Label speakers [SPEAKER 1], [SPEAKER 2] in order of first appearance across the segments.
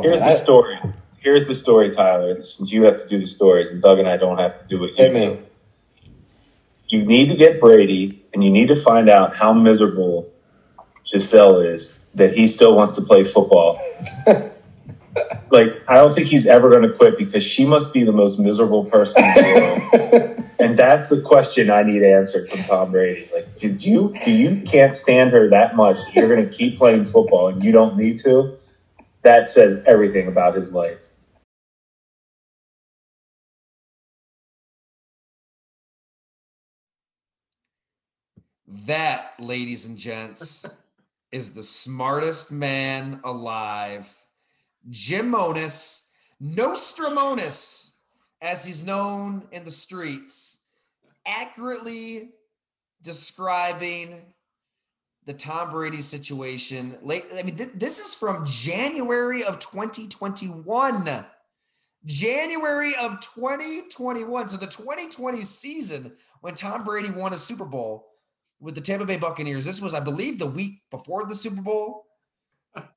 [SPEAKER 1] Oh,
[SPEAKER 2] Here's
[SPEAKER 1] man,
[SPEAKER 2] the
[SPEAKER 1] I-
[SPEAKER 2] story. Here's the story, Tyler. Since you have to do the stories, and Doug and I don't have to do it.
[SPEAKER 1] Hit me.
[SPEAKER 2] You need to get Brady, and you need to find out how miserable Gisele is that he still wants to play football. like, I don't think he's ever going to quit because she must be the most miserable person in the world. and that's the question I need answered from Tom Brady. Like, did you do you can't stand her that much? You're going to keep playing football, and you don't need to. That says everything about his life.
[SPEAKER 3] That, ladies and gents, is the smartest man alive. Jim Monos, Nostramonos, as he's known in the streets, accurately describing the Tom Brady situation. Late, I mean, th- this is from January of 2021. January of 2021. So the 2020 season when Tom Brady won a Super Bowl with the Tampa Bay Buccaneers. This was, I believe, the week before the Super Bowl.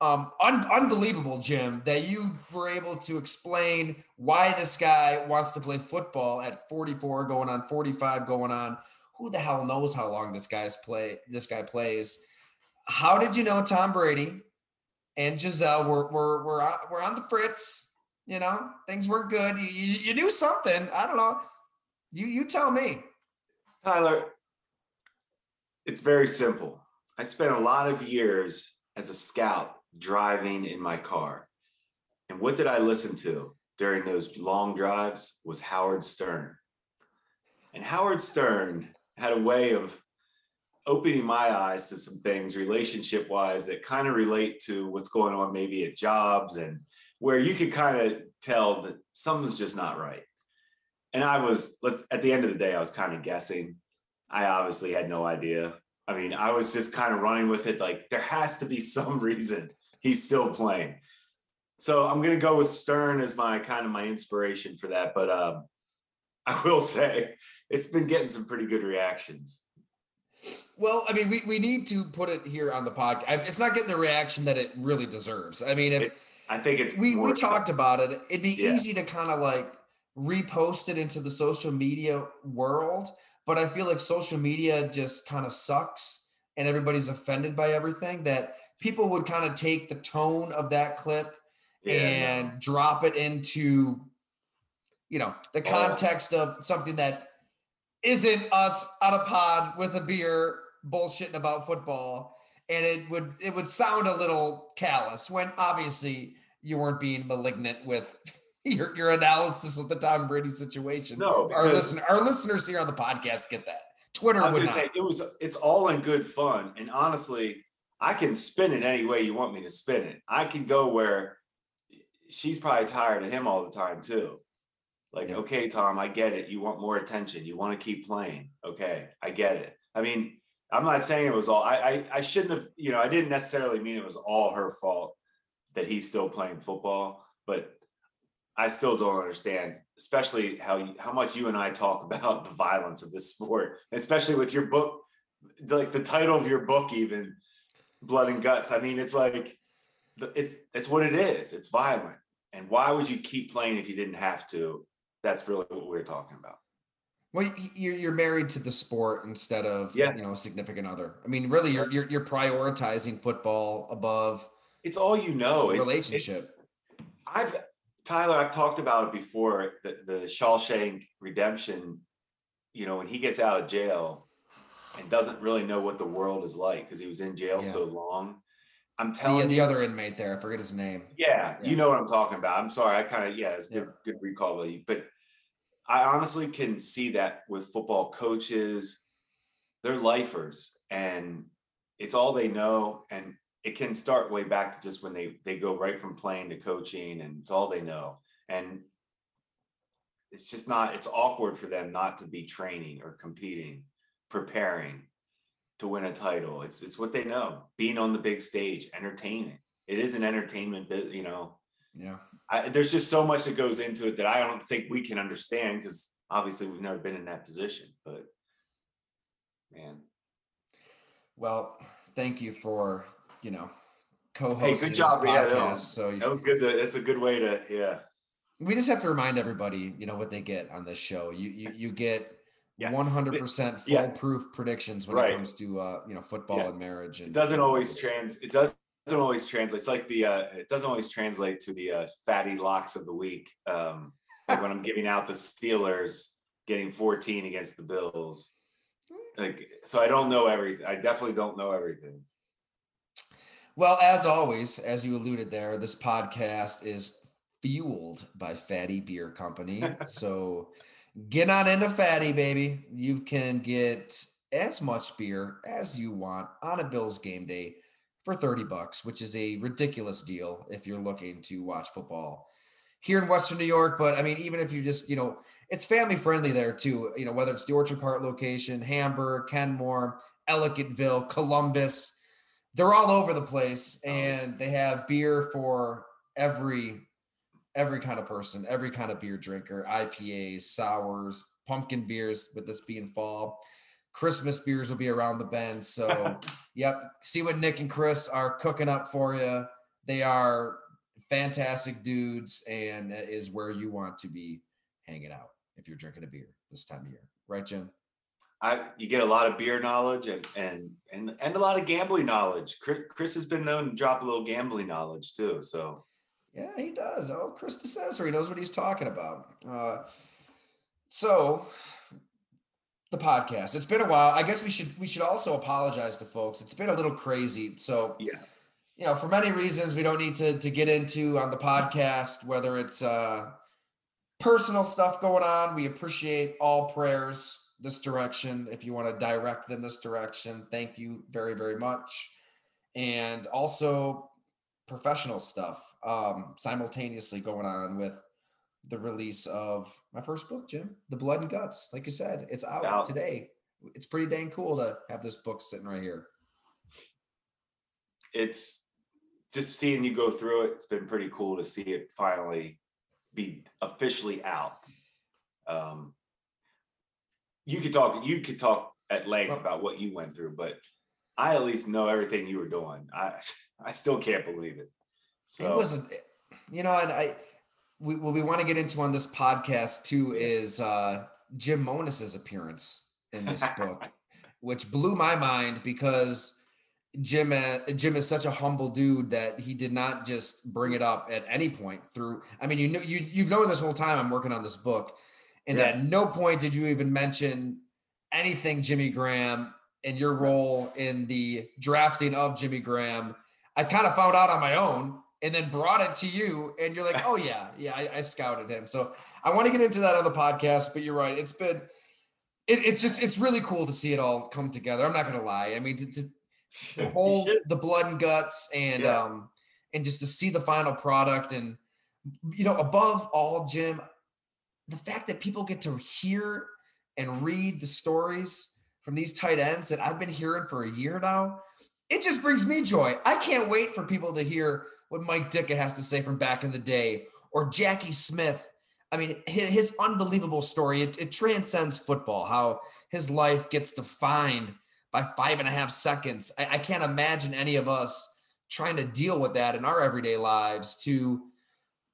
[SPEAKER 3] Um, un- unbelievable, Jim, that you were able to explain why this guy wants to play football at 44, going on 45, going on. Who the hell knows how long this guy's play? This guy plays. How did you know Tom Brady and Gisele were were were on, were on the fritz? You know, things weren't good. You, you, you knew something. I don't know. You you tell me.
[SPEAKER 4] Tyler, it's very simple. I spent a lot of years as a scout driving in my car. And what did I listen to during those long drives was Howard Stern. And Howard Stern had a way of opening my eyes to some things relationship wise that kind of relate to what's going on maybe at jobs and where you could kind of tell that something's just not right. And I was, let's, at the end of the day, I was kind of guessing. I obviously had no idea. I mean, I was just kind of running with it. Like, there has to be some reason he's still playing. So I'm going to go with Stern as my kind of my inspiration for that. But um, I will say it's been getting some pretty good reactions.
[SPEAKER 3] Well, I mean, we, we need to put it here on the podcast. It's not getting the reaction that it really deserves. I mean,
[SPEAKER 4] It's, I think it's
[SPEAKER 3] we, we talked about it, it'd be
[SPEAKER 4] Yeah.
[SPEAKER 3] easy to kind of like repost it into the social media world. But I feel like social media just kind of sucks and everybody's offended by everything that people would kind of take the tone of that clip
[SPEAKER 4] Yeah,
[SPEAKER 3] and drop it into you know the
[SPEAKER 4] Oh.
[SPEAKER 3] context of something that isn't us on a pod with a beer bullshitting about football and it would it would sound a little callous when obviously you weren't being malignant with your, your analysis of the Tom Brady situation.
[SPEAKER 4] No,
[SPEAKER 3] our listen our listeners here on the podcast get that. Twitter
[SPEAKER 4] I was
[SPEAKER 3] would not.
[SPEAKER 4] say it was it's all in good fun. And honestly, I can spin it any way you want me to spin it. I can go where she's probably tired of him all the time too. Like,
[SPEAKER 3] Yeah.
[SPEAKER 4] okay, Tom, I get it. You want more attention. You want to keep playing. Okay, I get it. I mean, I'm not saying it was all I, I I shouldn't have, you know, I didn't necessarily mean it was all her fault. that he's still playing football, but I still don't understand, especially how how much you and I talk about the violence of this sport, especially with your book, like the title of your book, even blood and guts. I mean, it's like it's it's what it is. It's violent, and why would you keep playing if you didn't have to? That's really what we're talking about.
[SPEAKER 3] Well, you're you're married to the sport instead of
[SPEAKER 4] Yeah.
[SPEAKER 3] you know a significant other. I mean, really, you're you're, you're prioritizing football above.
[SPEAKER 4] It's all you know.
[SPEAKER 3] Relationship.
[SPEAKER 4] it's- I've Tyler. I've talked about it before. The the Shawshank Redemption. You know, when he gets out of jail and doesn't really know what the world is like because he was in jail
[SPEAKER 3] Yeah.
[SPEAKER 4] so long. I'm
[SPEAKER 3] The,
[SPEAKER 4] telling
[SPEAKER 3] the
[SPEAKER 4] you,
[SPEAKER 3] other inmate there, I forget his name.
[SPEAKER 4] Yeah,
[SPEAKER 3] Yeah.
[SPEAKER 4] you know what I'm talking about. I'm sorry, I kind of yeah, it's good good recall, you- but I honestly can see that with football coaches, they're lifers, and it's all they know, and it can start way back to just when they they go right from playing to coaching, and it's all they know, and it's just not. It's awkward for them not to be training or competing, preparing to win a title. It's it's what they know. Being on the big stage, entertaining. It is an entertainment you know.
[SPEAKER 3] Yeah.
[SPEAKER 4] I, there's just so much that goes into it that I don't think we can understand because obviously we've never been in that position. But man,
[SPEAKER 3] Well, thank you for you know co-hosting
[SPEAKER 4] good job,
[SPEAKER 3] this
[SPEAKER 4] yeah,
[SPEAKER 3] podcast.
[SPEAKER 4] no,
[SPEAKER 3] so
[SPEAKER 4] that was good. To, that's a good way to yeah.
[SPEAKER 3] we just have to remind everybody, you know, what they get on this show. You you you get
[SPEAKER 4] Yeah.
[SPEAKER 3] one hundred percent
[SPEAKER 4] Yeah.
[SPEAKER 3] foolproof predictions when
[SPEAKER 4] Right.
[SPEAKER 3] it comes to uh, you know football
[SPEAKER 4] Yeah.
[SPEAKER 3] and marriage. And
[SPEAKER 4] It doesn't always trans. It does doesn't always translate. It's like the uh, it doesn't always translate to the uh, Fattey locks of the week. Um, like when I'm giving out the Steelers getting 14 against the Bills. Like so, I don't know everything. I definitely don't know everything.
[SPEAKER 3] Well, as always, as you alluded there, this podcast is fueled by Fattey Beer Company. so get on into Fattey, baby. You can get as much beer as you want on a Bills game day for 30 bucks, which is a ridiculous deal if you're looking to watch football here in Western New York. But I mean, even if you just, you know, it's family friendly there too, you know, whether it's the Orchard Park location, Hamburg, Kenmore, Ellicottville, Columbus, they're all over the place oh, and they have beer for every every kind of person every kind of beer drinker ipas sours pumpkin beers with this being fall christmas beers will be around the bend so yep see what nick and chris are cooking up for you they are fantastic dudes and it is where you want to be hanging out if you're drinking a beer this time of year right jim
[SPEAKER 4] I you get a lot of beer knowledge and and and and a lot of gambling knowledge. Chris, Chris has been known to drop a little gambling knowledge too. So
[SPEAKER 3] Yeah, he does. Oh, Chris DeCesare, he knows what he's talking about. Uh, so the podcast. It's been a while. I guess we should we should also apologize to folks. It's been a little crazy. So
[SPEAKER 4] Yeah.
[SPEAKER 3] you know, for many reasons we don't need to to get into on the podcast, whether it's uh personal stuff going on. We appreciate all prayers this direction. If you want to direct them this direction, thank you very, very much. And also professional stuff um, simultaneously going on with the release of my first book, Jim, The Blood and Guts. Like you said, it's out today. It's pretty dang cool to have this book sitting right here.
[SPEAKER 4] it's just seeing you go through it. It's been pretty cool to see it finally be officially out. Um, you could talk. You could talk at length about what you went through, but I at least know everything you were doing. I I still can't believe it. So
[SPEAKER 3] It wasn't, you know, and I, we, what we want to get into on this podcast too is uh, Jim Monos's appearance in this book, which blew my mind because Jim, uh, Jim is such a humble dude that he did not just bring it up at any point through. I mean, you know, you you've known this whole time I'm working on this book, and
[SPEAKER 4] Yeah.
[SPEAKER 3] at no point did you even mention anything Jimmy Graham and your role in the drafting of Jimmy Graham. I kind of found out on my own and then brought it to you, and you're like, "Oh yeah, yeah, I, I scouted him." So I want to get into that on the podcast, but you're right. It's been, it, it's just, it's really cool to see it all come together. I'm not gonna lie. I mean, to, to hold the blood and guts and
[SPEAKER 4] Yeah.
[SPEAKER 3] um and just to see the final product and you know above all jim the fact that people get to hear and read the stories from these tight ends that i've been hearing for a year now it just brings me joy i can't wait for people to hear what Mike Ditka has to say from back in the day, or Jackie Smith. I mean, his, his unbelievable story, it, it transcends football, how his life gets defined by five and a half seconds. I, I can't imagine any of us trying to deal with that in our everyday lives to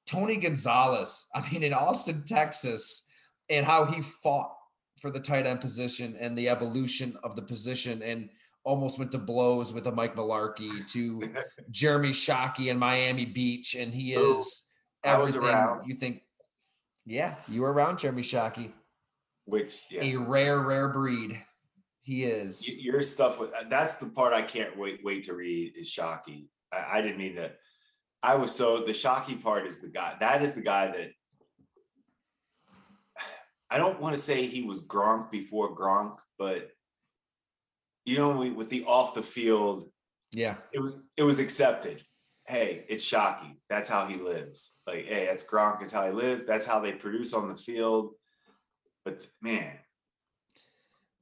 [SPEAKER 3] Tony Gonzalez, I mean, in Austin, Texas, and how he fought for the tight end position and the evolution of the position and almost went to blows with a Mike Mularkey to Jeremy Shockey in Miami Beach. And he is everything you think. Yeah, you were around Jeremy Shockey.
[SPEAKER 4] Which yeah.
[SPEAKER 3] a rare, rare breed. He is.
[SPEAKER 4] Your stuff with uh, that's the part I can't wait wait to read is Shockey. I, I didn't mean to. I was so the Shockey part is the guy. That is the guy that I don't want to say he was Gronk before Gronk, but you know, we, with the off the field,
[SPEAKER 3] yeah,
[SPEAKER 4] it was it was accepted. Hey, it's Shockey. That's how he lives. Like, hey, that's Gronk. It's how he lives. That's how they produce on the field. But man,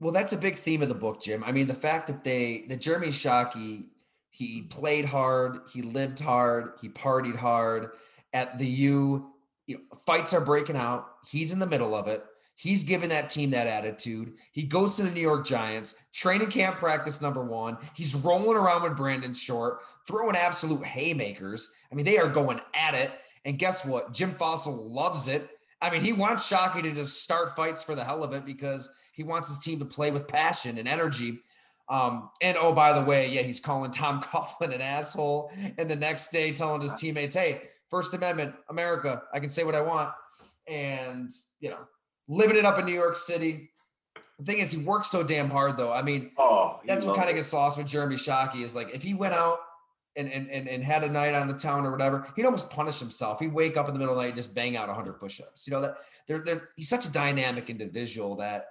[SPEAKER 3] well, that's a big theme of the book, Jim. I mean, the fact that they, that Jeremy Shockey, he played hard, he lived hard, he partied hard at the U. You know, fights are breaking out. He's in the middle of it. He's giving that team that attitude. He goes to the New York Giants, training camp practice number one. He's rolling around with Brandon Short, throwing absolute haymakers. I mean, they are going at it. And guess what? Jim Fassel loves it. I mean, he wants Shockey to just start fights for the hell of it because he wants his team to play with passion and energy. Um, and oh, by the way, yeah, he's calling Tom Coughlin an asshole. And the next day telling his teammates, hey, First Amendment, America, I can say what I want. And, you know, living it up in New York City. The thing is, he works so damn hard, though. I mean,
[SPEAKER 4] oh,
[SPEAKER 3] that's what kind of gets lost with Jeremy Shockey is like if he went out and, and, and, and had a night on the town or whatever, he'd almost punish himself. He'd wake up in the middle of the night and just bang out 100 push ups. You know, that they're, they're, he's such a dynamic individual that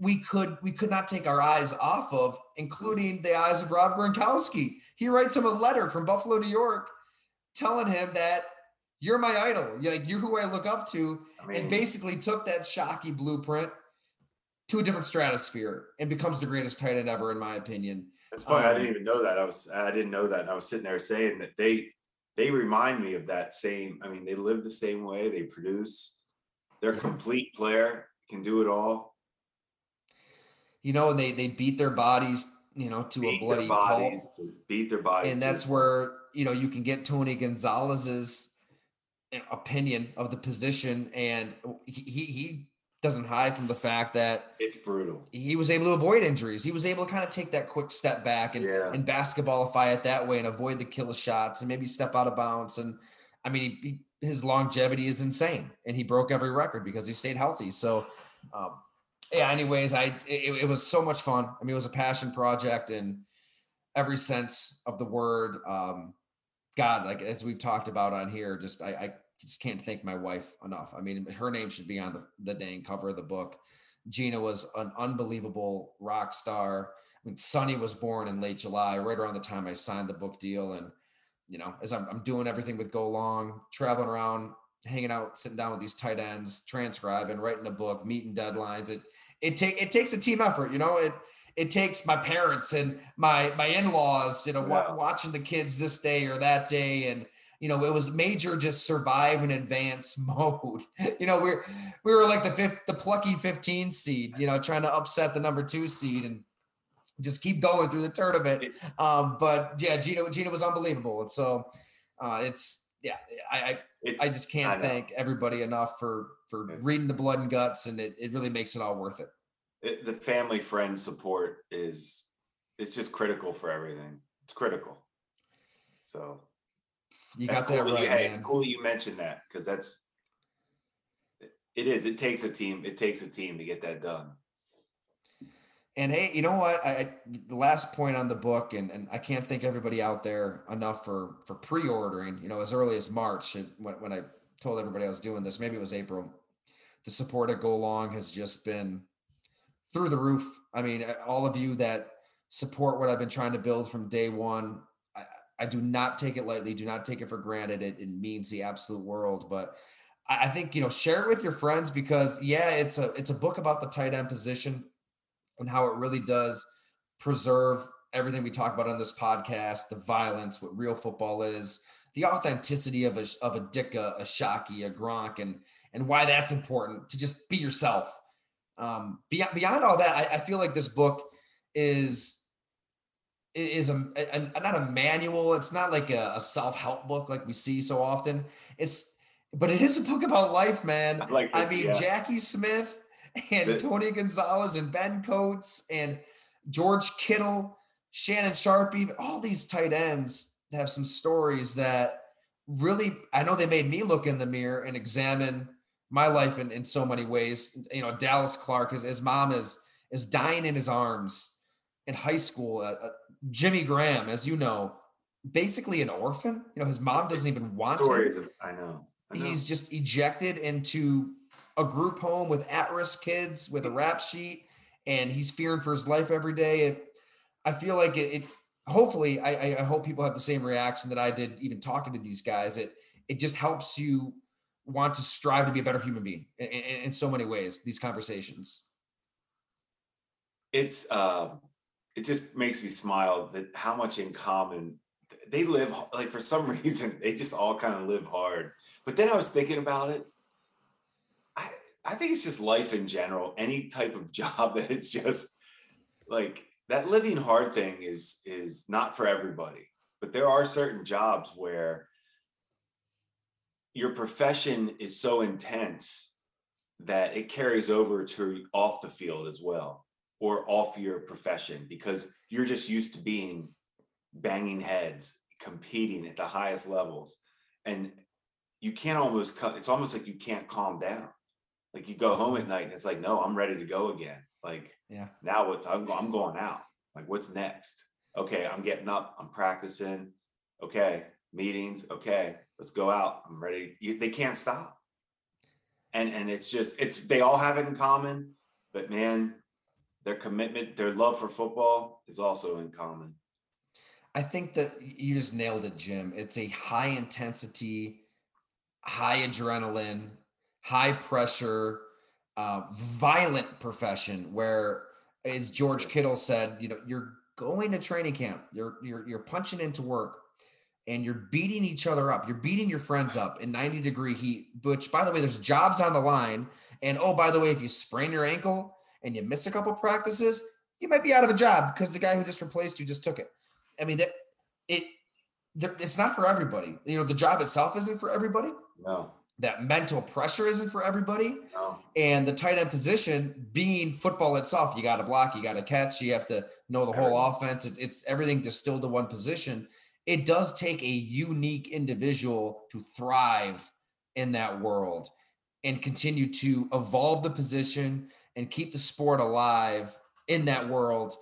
[SPEAKER 3] we could we could not take our eyes off of, including the eyes of Rob Gronkowski. He writes him a letter from Buffalo, New York, telling him that you're my idol. You're like you're who I look up to, I mean, and basically took that Shockey blueprint to a different stratosphere and becomes the greatest tight end ever, in my opinion.
[SPEAKER 4] It's funny. Um, I didn't even know that. I was I didn't know that. And I was sitting there saying that they they remind me of that same. I mean, they live the same way. They produce. They're a complete player. Can do it all
[SPEAKER 3] you know, and they they beat their bodies, you know, to beat a bloody pulp.
[SPEAKER 4] beat their bodies,
[SPEAKER 3] and that's where you know you can get Tony Gonzalez's opinion of the position, and he he doesn't hide from the fact that
[SPEAKER 4] it's brutal.
[SPEAKER 3] He was able to avoid injuries. He was able to kind of take that quick step back and yeah. and basketballify it that way and avoid the killer shots and maybe step out of bounds. And I mean, he, he, his longevity is insane, and he broke every record because he stayed healthy. So. Um, yeah, anyways, I it, it, was so much fun. I mean, it was a passion project in every sense of the word. Um, God, like as we've talked about on here, just I, I just can't thank my wife enough. I mean, her name should be on the, the dang cover of the book. Gina was an unbelievable rock star. I mean, Sonny was born in late July, right around the time I signed the book deal. And, you know, as I'm, I'm doing everything with Go Long, traveling around, hanging out, sitting down with these tight ends, transcribing, writing a book, meeting deadlines. It it take it takes a team effort. You know, it it takes my parents and my my in-laws, you know, yeah. watching the kids this day or that day and you know, it was major just survive and advance mode. you know, we're we were like the fifth, the plucky 15 seed, you know, trying to upset the number two seed and just keep going through the tournament. Um, but yeah, Gina Gina was unbelievable. And so uh, it's yeah, I I, I just can't I thank everybody enough for for it's, reading the blood and guts, and it, it really makes it all worth it.
[SPEAKER 4] it. The family friend support is it's just critical for everything. It's critical. So
[SPEAKER 3] you got that
[SPEAKER 4] cool
[SPEAKER 3] right.
[SPEAKER 4] You,
[SPEAKER 3] hey,
[SPEAKER 4] it's cool you mentioned that because that's it is. It takes a team. It takes a team to get that done.
[SPEAKER 3] And hey, you know what? I, the last point on the book, and, and I can't thank everybody out there enough for for pre-ordering. You know, as early as March, when, when I told everybody I was doing this. Maybe it was April. The support at Go Long has just been through the roof. I mean, all of you that support what I've been trying to build from day one. I, do not take it lightly. Do not take it for granted. It, it means the absolute world. But I, I think you know, share it with your friends because yeah, it's a it's a book about the tight end position and how it really does preserve everything we talk about on this podcast, the violence, what real football is, the authenticity of a of a Ditka, a Shockey, a Gronk, and and why that's important to just be yourself. Um, beyond beyond all that, I, I feel like this book is is a, a, not a manual. It's not like a, a self help book like we see so often. It's but it is a book about life, man. I, like this, I mean, yeah. Jackie Smith and the, Tony Gonzalez and Ben Coates and George Kittle, Shannon Sharpe, all these tight ends have some stories that really, I know they made me look in the mirror and examine my life in, in so many ways. You know, Dallas Clark, his, his mom is is dying in his arms in high school. Uh, uh, Jimmy Graham, as you know, basically an orphan. You know, his mom doesn't even want
[SPEAKER 4] stories him. Of, I know. I know.
[SPEAKER 3] He's just ejected into a group home with at-risk kids with a rap sheet, and he's fearing for his life every day. It, I feel like it, it hopefully I, I hope people have the same reaction that I did even talking to these guys. It it just helps you want to strive to be a better human being in, in, in so many ways. These conversations.
[SPEAKER 4] It's um, it just makes me smile that how much in common they live. Like for some reason, they just all kind of live hard. But then I was thinking about it. I I think it's just life in general. Any type of job that it's just like that living hard thing is is not for everybody but there are certain jobs where your profession is so intense that it carries over to off the field as well or off your profession because you're just used to being banging heads competing at the highest levels and you can't almost it's almost like you can't calm down like you go home at night and it's like no i'm ready to go again like
[SPEAKER 3] yeah.
[SPEAKER 4] Now what's I'm, I'm going out. Like what's next? Okay, I'm getting up. I'm practicing. Okay, meetings. Okay, let's go out. I'm ready. You, they can't stop. And and it's just it's they all have it in common, but man, their commitment, their love for football is also in common.
[SPEAKER 3] I think that you just nailed it, Jim. It's a high intensity, high adrenaline, high pressure, uh, violent profession where, as George Kittle said, you know, you're going to training camp, you're you're you're punching into work, and you're beating each other up. You're beating your friends up in 90 degree heat. Which, by the way, there's jobs on the line. And oh, by the way, if you sprain your ankle and you miss a couple practices, you might be out of a job because the guy who just replaced you just took it. I mean, that it it's not for everybody. You know, the job itself isn't for everybody.
[SPEAKER 4] No
[SPEAKER 3] that mental pressure isn't for everybody.
[SPEAKER 4] No.
[SPEAKER 3] And the tight end position being football itself, you got to block, you got to catch, you have to know the whole offense. It's, it's everything distilled to one position. It does take a unique individual to thrive in that world and continue to evolve the position and keep the sport alive in that world.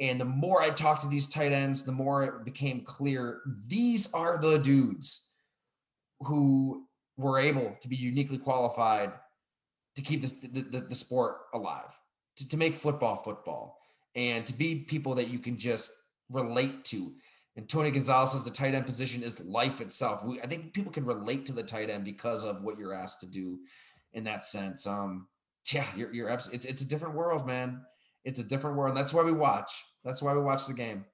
[SPEAKER 3] And the more I talked to these tight ends, the more it became clear these are the dudes who were able to be uniquely qualified to keep this, the, the, the sport alive, to, to make football football, and to be people that you can just relate to. And Tony Gonzalez says the tight end position is life itself. We, I think people can relate to the tight end because of what you're asked to do in that sense. Um, yeah, you're, you're absolutely, it's, it's a different world, man. It's a different world. That's why we watch. That's why we watch the game.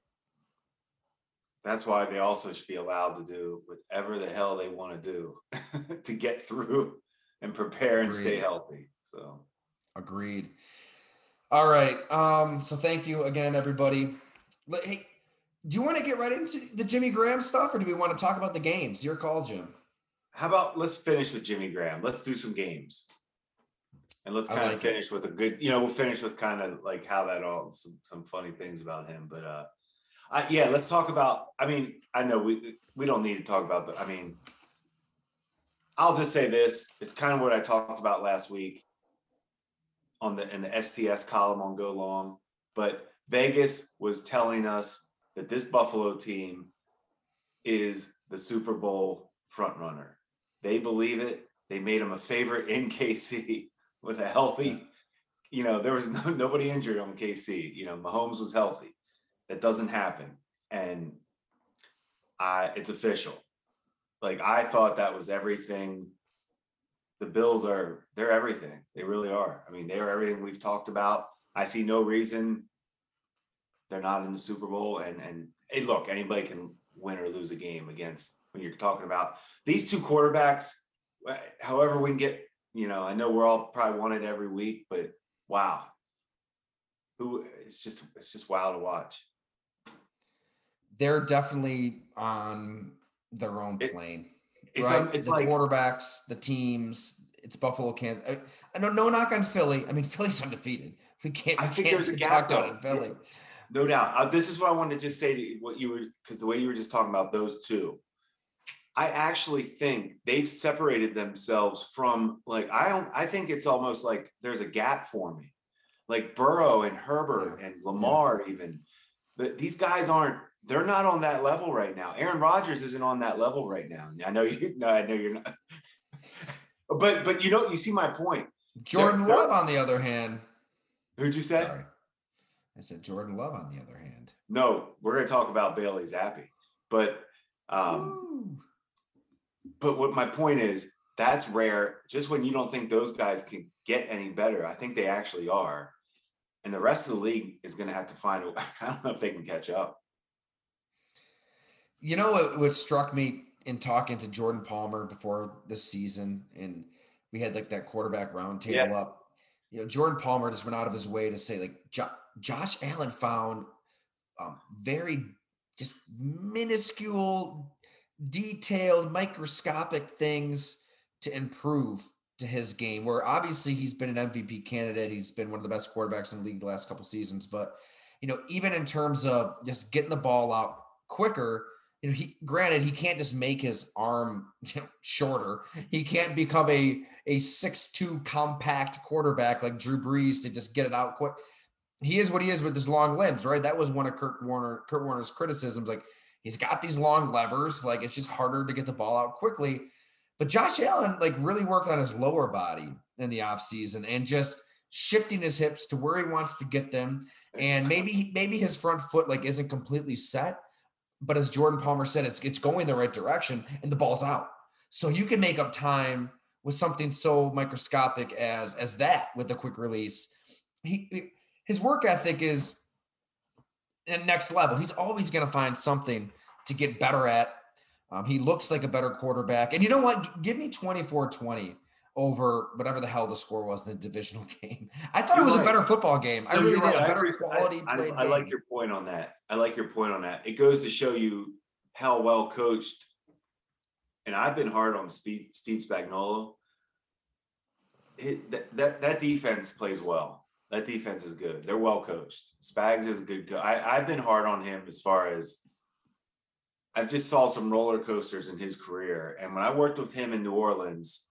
[SPEAKER 4] That's why they also should be allowed to do whatever the hell they want to do to get through and prepare and stay healthy. So
[SPEAKER 3] agreed. All right. Um, so thank you again, everybody. Hey, do you want to get right into the Jimmy Graham stuff or do we want to talk about the games? Your call, Jim.
[SPEAKER 4] How about let's finish with Jimmy Graham? Let's do some games. And let's kind like of finish it. with a good, you know, we'll finish with kind of like how that all some, some funny things about him. But uh uh, yeah, let's talk about. I mean, I know we we don't need to talk about the. I mean, I'll just say this: it's kind of what I talked about last week on the in the STS column on Go Long. But Vegas was telling us that this Buffalo team is the Super Bowl front runner. They believe it. They made him a favorite in KC with a healthy. You know, there was no, nobody injured on KC. You know, Mahomes was healthy. That doesn't happen. And I it's official. Like I thought that was everything. The Bills are they're everything. They really are. I mean, they are everything we've talked about. I see no reason they're not in the Super Bowl. And and hey, look, anybody can win or lose a game against when you're talking about these two quarterbacks. However, we can get, you know, I know we're all probably wanted every week, but wow, who it's just it's just wild to watch.
[SPEAKER 3] They're definitely on their own
[SPEAKER 4] It-
[SPEAKER 3] plane.
[SPEAKER 4] It's
[SPEAKER 3] right?
[SPEAKER 4] it's
[SPEAKER 3] the
[SPEAKER 4] like
[SPEAKER 3] quarterbacks, the teams. It's Buffalo, Kansas. I, I know no knock on Philly. I mean, Philly's undefeated. We can't.
[SPEAKER 4] I
[SPEAKER 3] we
[SPEAKER 4] think
[SPEAKER 3] can't
[SPEAKER 4] there's a gap, though.
[SPEAKER 3] in Philly.
[SPEAKER 4] No doubt. Uh, this is what I wanted to just say to what you were because the way you were just talking about those two. I actually think they've separated themselves from like I don't I think it's almost like there's a gap forming. Like Burrow and Herbert and Lamar even. But these guys aren't they're not on that level right now. Aaron Rodgers isn't on that level right now. I know you no, I know you're not. but but you know you see my point.
[SPEAKER 3] Jordan
[SPEAKER 4] they're-
[SPEAKER 3] Love, on the other hand.
[SPEAKER 4] Who'd you say?
[SPEAKER 3] Sorry, I said Jordan Love. On the other hand.
[SPEAKER 4] No, we're going to talk about Bailey Zappe. But um,
[SPEAKER 3] Woo.
[SPEAKER 4] But what my point is, that's rare. Just when you don't think those guys can get any better, I think they actually are. And the rest of the league is going to have to find. I don't know if they can catch up.
[SPEAKER 3] You know what, what struck me in talking to Jordan Palmer before this season, and we had like that quarterback roundtable
[SPEAKER 4] Yeah.
[SPEAKER 3] up. You know, Jordan Palmer just went out of his way to say like jo- Josh Allen found um, very just minuscule, detailed, microscopic things to improve to his game. Where obviously he's been an MVP candidate, he's been one of the best quarterbacks in the league the last couple seasons, but you know, even in terms of just getting the ball out quicker, you know, he granted he can't just make his arm you know, shorter. He can't become a a six two compact quarterback like Drew Brees to just get it out quick. He is what he is with his long limbs, right? That was one of Kurt Warner Kurt Warner's criticisms. Like he's got these long levers, like it's just harder to get the ball out quickly. But Josh Allen like really worked on his lower body in the offseason and just shifting his hips to where he wants to get them. And maybe maybe his front foot like isn't completely set, but as Jordan Palmer said, it's it's going the right direction and the ball's out. So you can make up time with something so microscopic as as that with a quick release. He his work ethic is at next level. He's always going to find something to get better at. Um, he looks like a better quarterback. And you know what? Give me 24 20 over whatever the hell the score was in the divisional game. I thought
[SPEAKER 4] You're
[SPEAKER 3] it was
[SPEAKER 4] right.
[SPEAKER 3] a better football game. I really
[SPEAKER 4] you're
[SPEAKER 3] did.
[SPEAKER 4] right.
[SPEAKER 3] A
[SPEAKER 4] I
[SPEAKER 3] better.
[SPEAKER 4] I-
[SPEAKER 3] quality
[SPEAKER 4] I,
[SPEAKER 3] played
[SPEAKER 4] I like your point on that. I like your point on that. It goes to show you how well coached. And I've been hard on Steve, Steve Spagnuolo. It, that, that that defense plays well. That defense is good. They're well coached. Spags is a good. Co- I I've been hard on him as far as I've just saw some roller coasters in his career. And when I worked with him in New Orleans,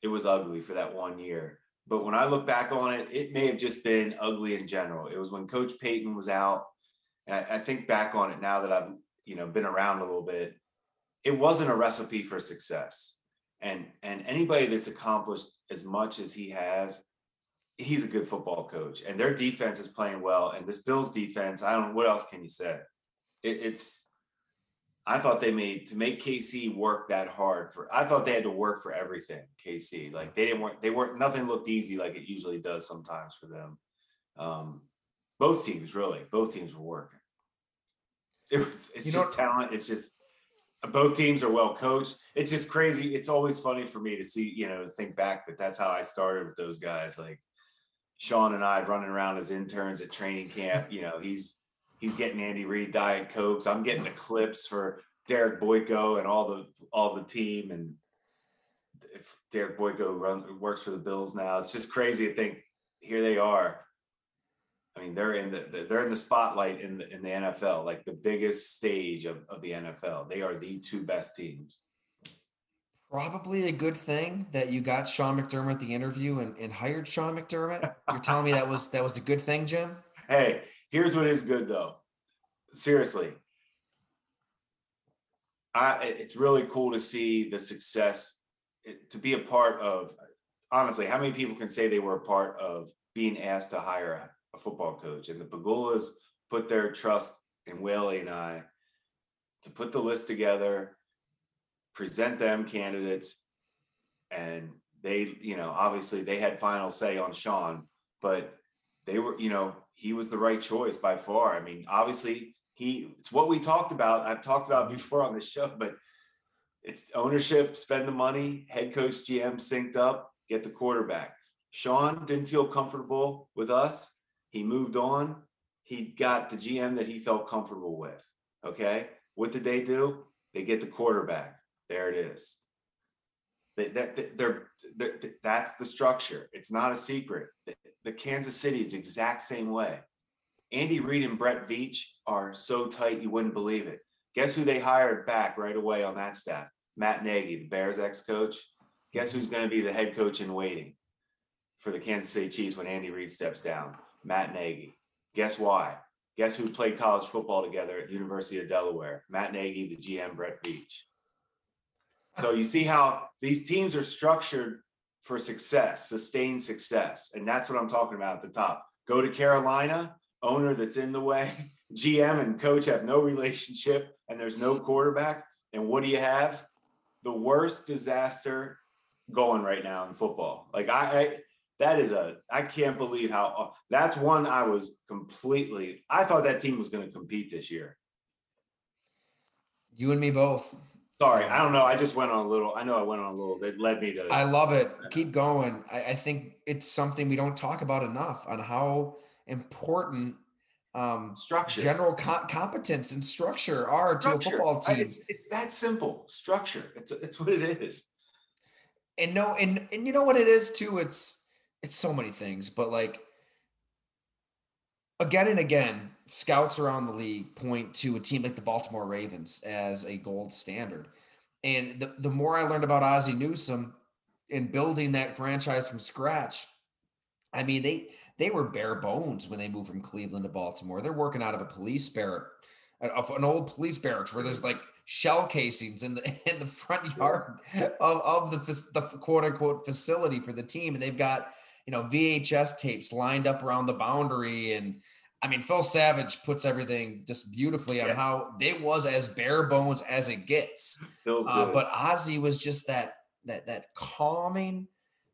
[SPEAKER 4] it was ugly for that one year. But when I look back on it, it may have just been ugly in general. It was when Coach Payton was out. And I, I think back on it now that I've, you know, been around a little bit, it wasn't a recipe for success. And and anybody that's accomplished as much as he has, he's a good football coach. And their defense is playing well. And this Bills defense, I don't know what else can you say? It, it's I thought they made to make KC work that hard for. I thought they had to work for everything. KC, like they didn't work. They weren't. Nothing looked easy like it usually does sometimes for them. Um, both teams really. Both teams were working. It was. It's
[SPEAKER 3] You
[SPEAKER 4] just talent. It's just both teams are well coached. It's just crazy. It's always funny for me to see. You know, think back that that's how I started with those guys. Like Sean and I running around as interns at training camp. You know, he's he's getting Andy Reid diet cokes. I'm getting the clips for Derek Boyko and all the all the team. And if Derek Boyko run, works for the Bills now, it's just crazy to think here they are. I mean, they're in the they're in the spotlight in the in the NFL, like the biggest stage of, of the NFL. They are the two best teams.
[SPEAKER 3] Probably a good thing that you got Sean McDermott the interview and, and hired Sean McDermott. You're telling me that was that was a good thing, Jim?
[SPEAKER 4] Hey, here's what is good though. Seriously. I it's really cool to see the success it- to be a part of honestly, how many people can say they were a part of being asked to hire a, a football coach? And the Pegulas put their trust in Willie and I to put the list together, present them candidates, and they, you know, obviously they had final say on Sean, but they were, you know, he was the right choice by far. I mean, obviously, he it's what we talked about. I've talked about before on the show, but it's ownership, spend the money, head coach, GM synced up, get the quarterback. Sean didn't feel comfortable with us. He moved on. He got the GM that he felt comfortable with. Okay. What did they do? They get the quarterback. There it is. They, that, they're, they're, that's the structure. It's not a secret. The, Kansas City is the exact same way. Andy Reid and Brett Veach are so tight you wouldn't believe it. Guess who they hired back right away on that staff? Matt Nagy, the Bears ex-coach. Guess who's going to be the head coach in waiting for the Kansas City Chiefs when Andy Reid steps down? Matt Nagy. Guess why? Guess who played college football together at University of Delaware? Matt Nagy, the GM, Brett Veach. So you see how these teams are structured for success, sustained success. And that's what I'm talking about at the top. Go to Carolina, owner that's in the way, GM and coach have no relationship, and there's no quarterback. And what do you have? The worst disaster going right now in football. Like I, I that is a I can't believe how uh, that's one I was completely I thought that team was going to compete this year.
[SPEAKER 3] You and me both.
[SPEAKER 4] Sorry, I don't know. I just went on a little. I know I went on a little. It led me to.
[SPEAKER 3] I love it. Keep going. I, I think it's something we don't talk about enough on how important um,
[SPEAKER 4] structure,
[SPEAKER 3] general co- competence, and structure are structure. to a football team.
[SPEAKER 4] It's it's that simple. Structure. It's it's what it is.
[SPEAKER 3] And no, and and you know what it is too. It's it's so many things, but like again and again, scouts around the league point to a team like the Baltimore Ravens as a gold standard. And the, the more I learned about Ozzie Newsome and building that franchise from scratch, I mean, they they were bare bones when they moved from Cleveland to Baltimore. They're working out of a police barrack, of an old police barracks where there's like shell casings in the in the front yard of, of the, the quote unquote facility for the team. And they've got, you know, VHS tapes lined up around the boundary and I mean, Phil Savage puts everything just beautifully on yeah. how they was as bare bones as it gets. Uh, but Ozzie was just that that that calming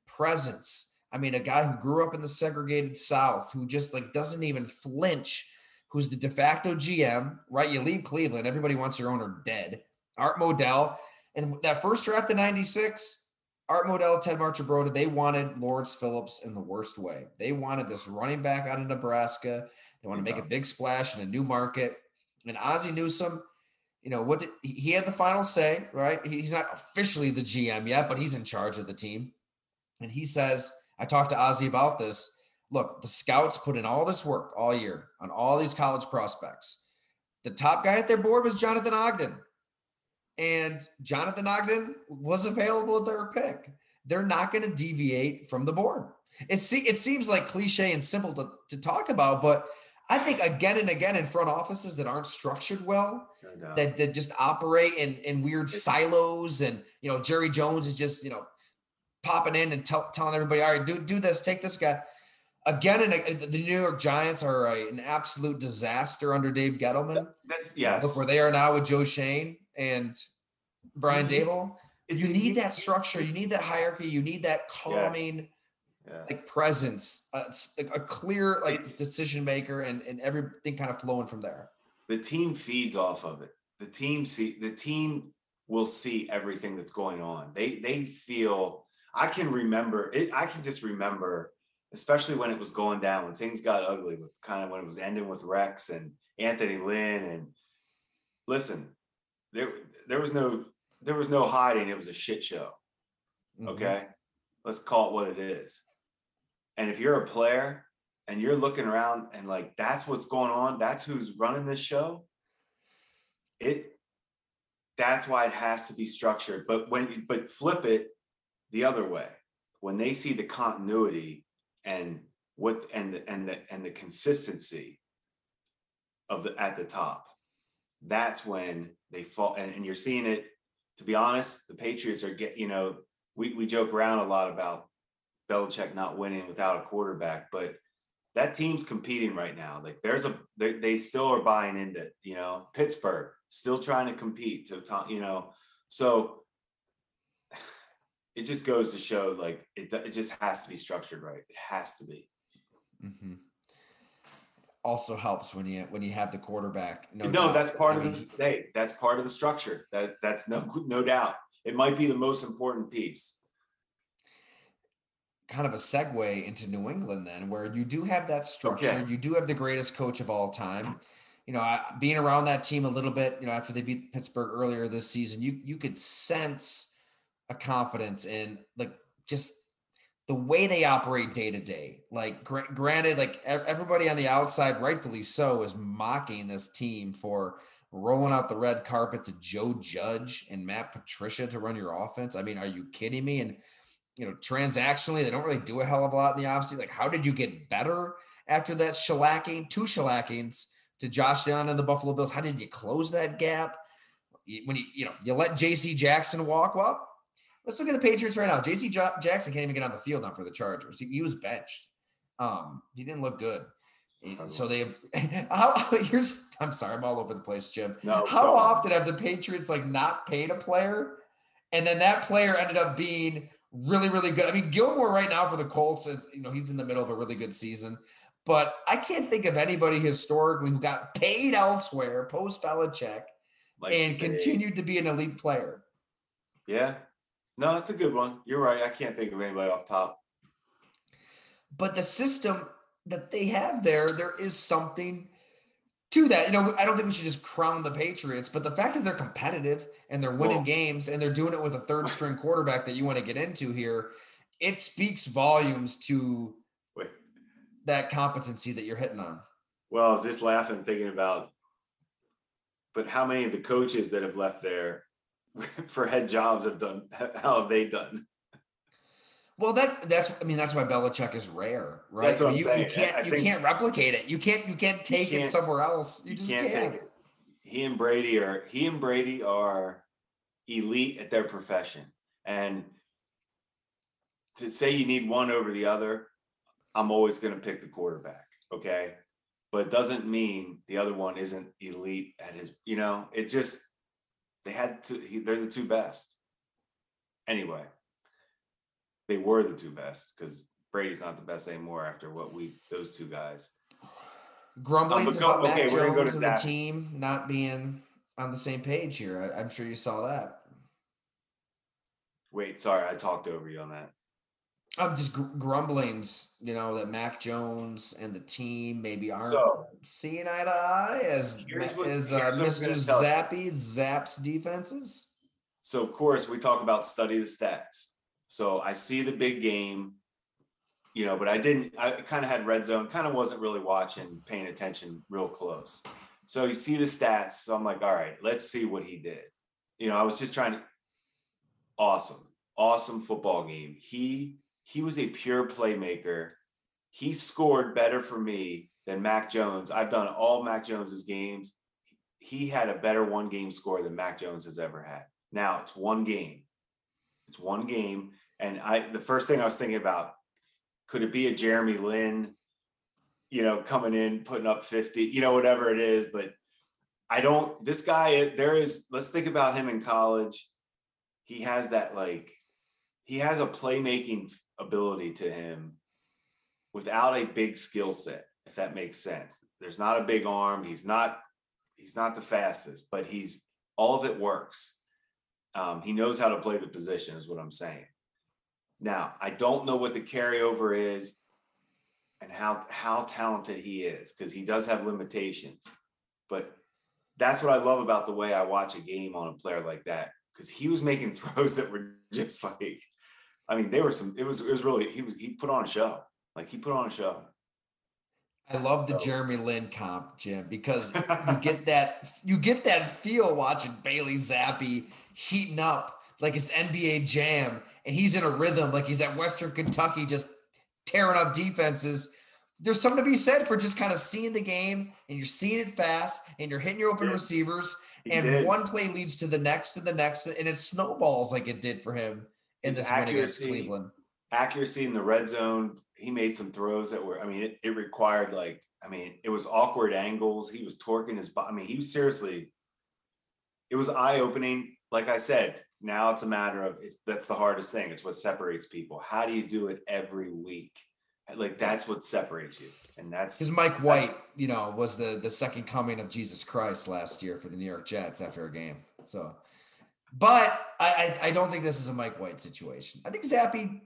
[SPEAKER 3] presence. I mean, a guy who grew up in the segregated South, who just like doesn't even flinch, who's the de facto GM, right? You leave Cleveland, everybody wants your owner dead. Art Modell, and that first draft in '96, Art Modell, Ted Marchibroda, they wanted Lawrence Phillips in the worst way. They wanted this running back out of Nebraska they want to make a big splash in a new market. And Ozzie Newsome, you know, what did, he had the final say, right? He's not officially the GM yet, but he's in charge of the team. And he says, I talked to Ozzie about this. Look, the scouts put in all this work all year on all these college prospects. The top guy at their board was Jonathan Ogden. And Jonathan Ogden was available at their pick. They're not going to deviate from the board. It, see, it seems like cliche and simple to, to talk about, but I think again and again in front offices that aren't structured well, that, that just operate in, in weird silos, and you know Jerry Jones is just you know popping in and tell, telling everybody, all right, do do this, take this guy. Again, and the New York Giants are a, an absolute disaster under Dave Gettleman.
[SPEAKER 4] This, yes,
[SPEAKER 3] look where they are now with Joe Schoen and Brian mm-hmm. Daboll. You need that structure. You need that hierarchy. You need that calming. Yes yeah. like presence, a, a clear like it's, decision maker, and and everything kind of flowing from there.
[SPEAKER 4] The team feeds off of it. The team see the team will see everything that's going on. They they feel. I can remember it. I can just remember, especially when it was going down, when things got ugly, with kind of when it was ending with Rex and Anthony Lynn. And listen, there there was no there was no hiding. It was a shit show. Mm-hmm. Okay, let's call it what it is. And if you're a player and you're looking around and like that's what's going on, that's who's running this show, it that's why it has to be structured. But when but flip it the other way, when they see the continuity and what and the and the and the consistency of the at the top, that's when they fall and, and you're seeing it. To be honest, the Patriots are get you know we we joke around a lot about Belichick not winning without a quarterback, but that team's competing right now. Like there's a they, they still are buying into you know Pittsburgh still trying to compete to you know so it just goes to show like it it just has to be structured right. It has to be.
[SPEAKER 3] Mm-hmm. also helps when you when you have the quarterback.
[SPEAKER 4] No,
[SPEAKER 3] doubt.
[SPEAKER 4] that's part
[SPEAKER 3] I
[SPEAKER 4] of
[SPEAKER 3] mean,
[SPEAKER 4] the hey, that's part of the structure. That that's no no doubt. It might be the most important piece.
[SPEAKER 3] Kind of a segue into New England then, where you do have that structure.
[SPEAKER 4] Okay.
[SPEAKER 3] You do have the greatest coach of all time. You know, I, being around that team a little bit, you know, after they beat Pittsburgh earlier this season, you you could sense a confidence in like just the way they operate day to day. Like, gr- granted, like everybody on the outside, rightfully so, is mocking this team for rolling out the red carpet to Joe Judge and Matt Patricia to run your offense. I mean, are you kidding me? And you know, transactionally, they don't really do a hell of a lot in the offseason. Like, how did you get better after that shellacking, two shellackings to Josh Allen and the Buffalo Bills? How did you close that gap? When you, you know, you let JC Jackson walk, well, let's look at the Patriots right now. JC Ja- Jackson can't even get on the field now for the Chargers. He, he was benched. Um, he didn't look good. So they've how here's I'm sorry, I'm all over the place, Jim.
[SPEAKER 4] No,
[SPEAKER 3] How
[SPEAKER 4] so-
[SPEAKER 3] often have the Patriots like not paid a player and then that player ended up being really, really good? I mean, Gilmore right now for the Colts is, you know, he's in the middle of a really good season, but I can't think of anybody historically who got paid elsewhere post Belichick
[SPEAKER 4] like
[SPEAKER 3] and
[SPEAKER 4] they-
[SPEAKER 3] continued to be an elite player.
[SPEAKER 4] Yeah. No, that's a good one. You're right. I can't think of anybody off top.
[SPEAKER 3] But the system that they have there, there is something to that. You know, I don't think we should just crown the Patriots, but the fact that they're competitive and they're winning
[SPEAKER 4] Well-
[SPEAKER 3] games and they're doing it with a third string quarterback that you want to get into here, it speaks volumes to
[SPEAKER 4] Wait.
[SPEAKER 3] that competency that you're hitting on.
[SPEAKER 4] Well, I was just laughing thinking about, but how many of the coaches that have left there for head jobs have done? How have they done?
[SPEAKER 3] Well, that that's I mean that's why Belichick is rare, right?
[SPEAKER 4] That's what I'm
[SPEAKER 3] you,
[SPEAKER 4] saying.
[SPEAKER 3] you can't
[SPEAKER 4] I
[SPEAKER 3] you can't replicate it. You can't you can't take it
[SPEAKER 4] can't-
[SPEAKER 3] somewhere else. You
[SPEAKER 4] You
[SPEAKER 3] just
[SPEAKER 4] can't
[SPEAKER 3] can't.
[SPEAKER 4] He and Brady are he and Brady are elite at their profession, and to say you need one over the other, I'm always going to pick the quarterback. Okay, but it doesn't mean the other one isn't elite at his. You know, it just they had to. He, they're the two best. Anyway, they were the two best because Brady's not the best anymore after what we those two guys.
[SPEAKER 3] Grumbling
[SPEAKER 4] go-
[SPEAKER 3] about Mac
[SPEAKER 4] okay, we're gonna go to
[SPEAKER 3] Jones and the team not being on the same page here. I, I'm sure you saw that.
[SPEAKER 4] Wait, sorry, I talked over you on that.
[SPEAKER 3] I'm just gr- grumblings, you know, that Mac Jones and the team maybe aren't
[SPEAKER 4] So
[SPEAKER 3] seeing eye to eye as
[SPEAKER 4] what-
[SPEAKER 3] as uh, Mr. Zappe zaps defenses.
[SPEAKER 4] So of course we talk about study the stats. So I see the big game, you know, but I didn't. I kind of had red zone. Kind of wasn't really watching, paying attention real close. So you see the stats. So I'm like, all right, let's see what he did. You know, I was just trying to. Awesome, awesome football game. He he was a pure playmaker. He scored better for me than Mac Jones. I've done all Mac Jones's games. He had a better one game score than Mac Jones has ever had. Now it's one game. It's one game. And I the first thing I was thinking about, could it be a Jeremy Lin, you know, coming in, putting up 50, you know, whatever it is. But I don't, this guy, there is, let's think about him in college. He has that like, he has a playmaking ability to him without a big skill set, if that makes sense. There's not a big arm. He's not, he's not the fastest, but he's all of it works. Um, he knows how to play the position, is what I'm saying. Now, I don't know what the carryover is and how how talented he is because he does have limitations. But that's what I love about the way I watch a game on a player like that because he was making throws that were just like, I mean, they were some. It was it was really he was he put on a show. Like he put on a show.
[SPEAKER 3] I love the
[SPEAKER 4] So-
[SPEAKER 3] Jeremy Lin comp, Jim, because you get that you get that feel watching Bailey Zappe heating up like it's NBA Jam, and he's in a rhythm like he's at Western Kentucky just tearing up defenses. There's something to be said for just kind of seeing the game and you're seeing it fast and you're hitting your open
[SPEAKER 4] Yeah.
[SPEAKER 3] receivers
[SPEAKER 4] He
[SPEAKER 3] and
[SPEAKER 4] did.
[SPEAKER 3] one play leads to the next and the next and it snowballs like it did for him in
[SPEAKER 4] His
[SPEAKER 3] this win against
[SPEAKER 4] accuracy-
[SPEAKER 3] Cleveland.
[SPEAKER 4] accuracy in the red zone. He made some throws that were, I mean, it, it required like, I mean, it was awkward angles. He was torquing his body. I mean, he was seriously, it was eye opening. Like I said, now it's a matter of that's the hardest thing. It's what separates people. How do you do it every week? Like that's what separates you, and that's
[SPEAKER 3] because Mike White, you know, was the the second coming of Jesus Christ last year for the New York Jets after a game. So, but I I, I don't think this is a Mike White situation. I think Zappe.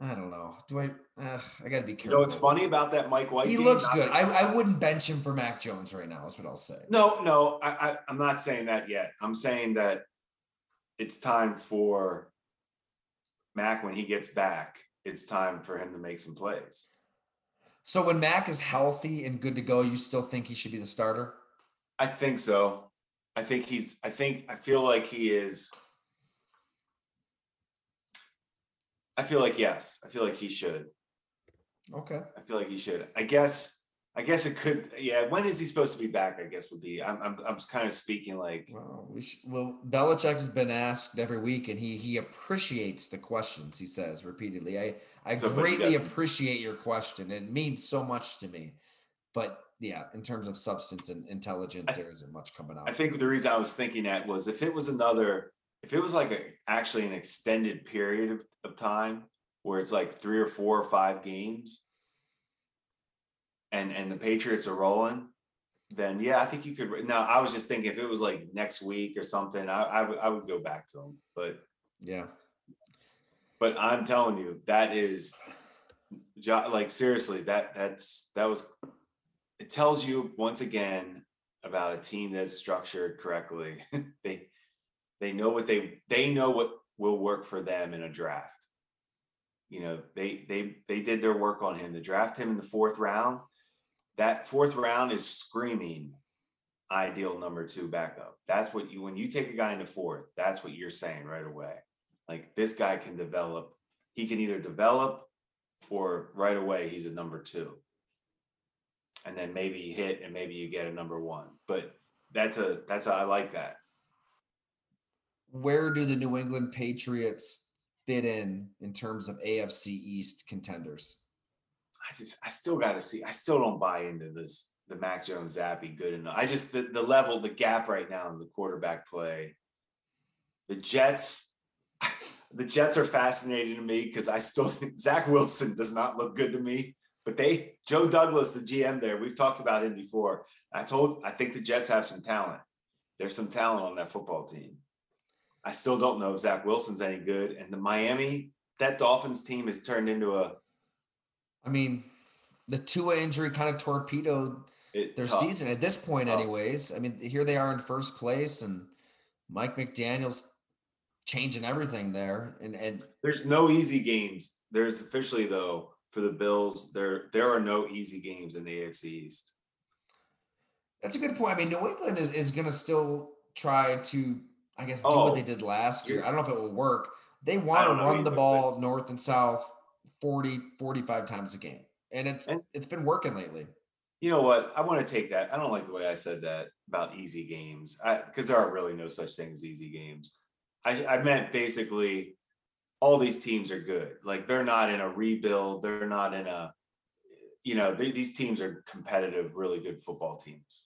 [SPEAKER 3] I don't know. Do I? Uh, I got to be careful.
[SPEAKER 4] You know what's funny about that Mike White?
[SPEAKER 3] He looks good. I, I wouldn't bench him for Mac Jones right now. Is what I'll say.
[SPEAKER 4] No, no, I, I, I'm not saying that yet. I'm saying that it's time for Mac when he gets back. It's time for him to make some plays.
[SPEAKER 3] So when Mac is healthy and good to go, you still think he should be the starter?
[SPEAKER 4] I think so. I think he's. I think. I feel like he is. I feel like yes. I feel like he should.
[SPEAKER 3] Okay.
[SPEAKER 4] I feel like he should. I guess. I guess it could. Yeah. When is he supposed to be back? I guess would be. I'm. I'm. I'm kind of speaking like.
[SPEAKER 3] Well, we sh- well, Belichick has been asked every week, and he he appreciates the questions. He says repeatedly, "I I
[SPEAKER 4] So,
[SPEAKER 3] greatly appreciate your question. It means so much to me." But yeah, in terms of substance and intelligence,
[SPEAKER 4] I-
[SPEAKER 3] there isn't much coming out.
[SPEAKER 4] I think the reason I was thinking that was if it was another, if it was like a actually an extended period of, of time where it's like three or four or five games, and and the Patriots are rolling, then yeah, I think you could. Now I was just thinking if it was like next week or something, I I would go back to them. but
[SPEAKER 3] yeah,
[SPEAKER 4] but I'm telling you that is, like seriously that that's that was. It tells you once again about a team that's structured correctly. they they know what they they know what will work for them in a draft. You know, they they they did their work on him to draft him in the fourth round. That fourth round is screaming ideal number two backup. That's what you when you take a guy in the fourth, that's what you're saying right away. Like this guy can develop, he can either develop or right away he's a number two. And then maybe you hit and maybe you get a number one. But that's a that's a, I like that.
[SPEAKER 3] Where do the New England Patriots fit in in terms of AFC East contenders?
[SPEAKER 4] I just I still got to see. I still don't buy into this. The Mac Jones Zappe good enough. I just the, the level, the gap right now in the quarterback play. The Jets, the Jets are fascinating to me because I still think Zach Wilson does not look good to me. But they, Joe Douglas, the GM there, we've talked about him before. I told, I think the Jets have some talent. There's some talent on that football team. I still don't know if Zach Wilson's any good. And the Miami, that Dolphins team has turned into a
[SPEAKER 3] I mean, the Tua injury kind of torpedoed
[SPEAKER 4] it,
[SPEAKER 3] their
[SPEAKER 4] tough.
[SPEAKER 3] season at this point,
[SPEAKER 4] Tough.
[SPEAKER 3] anyways. I mean, here they are in first place, and Mike McDaniel's changing everything there. And and
[SPEAKER 4] There's no easy games. There's officially though for the Bills. There there are no easy games in the AFC East.
[SPEAKER 3] that's a good point. I mean, New England is, is going to still try to, I guess, do
[SPEAKER 4] Oh,
[SPEAKER 3] what they oh, did last year. I don't know if it will work. They want to run the ball north and south 40, 45 times a game. And it's
[SPEAKER 4] And-
[SPEAKER 3] it's been working lately.
[SPEAKER 4] You know what? I want to take that. I don't like the way I said that about easy games because there are really no such thing as easy games. I, I meant basically all these teams are good. Like they're not in a rebuild. They're not in a, you know, they, these teams are competitive, really good football teams.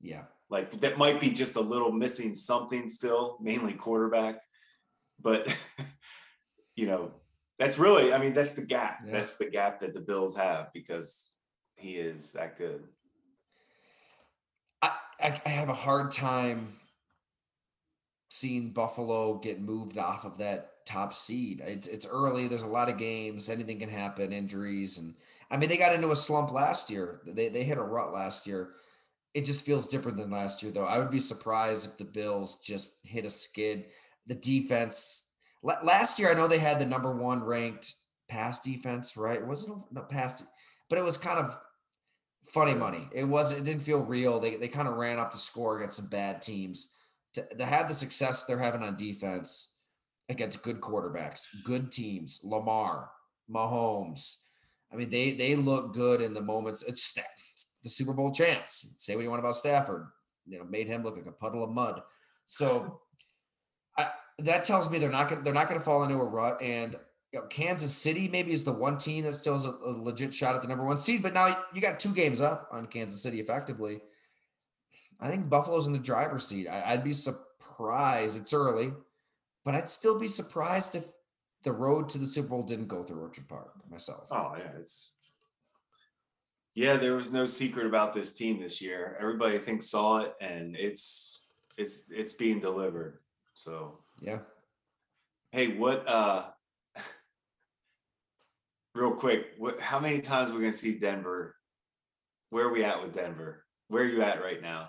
[SPEAKER 3] Yeah.
[SPEAKER 4] Like that might be just a little missing something still, mainly quarterback. But you know, that's really, I mean, that's the gap.
[SPEAKER 3] Yeah.
[SPEAKER 4] That's the gap that the Bills have because he is that good.
[SPEAKER 3] I, I, I have a hard time seeing Buffalo get moved off of that top seed. It's it's early. There's a lot of games. Anything can happen. Injuries and I mean they got into a slump last year. They they hit a rut last year. It just feels different than last year, though. I would be surprised if the Bills just hit a skid. The defense la- last year, I know they had the number one ranked pass defense, right? It wasn't not pass, but it was kind of funny money. It wasn't. It didn't feel real. They they kind of ran up the score against some bad teams. To, to have the success they're having on defense against good quarterbacks, good teams, Lamar, Mahomes. I mean, they they look good in the moments. It's the Super Bowl champs. Say what you want about Stafford. You know, made him look like a puddle of mud. So I, that tells me they're not going they're not going to fall into a rut. And you know, Kansas City maybe is the one team that still has a, a legit shot at the number one seed. But now you got two games up on Kansas City effectively. I think Buffalo's in the driver's seat. I, I'd be surprised. It's early, but I'd still be surprised if the road to the Super Bowl didn't go through Orchard Park myself.
[SPEAKER 4] Oh yeah, it's yeah. There was no secret about this team this year. Everybody I think saw it, and it's it's it's being delivered. So
[SPEAKER 3] Yeah.
[SPEAKER 4] hey, what? uh Real quick, what? How many times we're we gonna see Denver? Where are we at with Denver? Where are you at right now?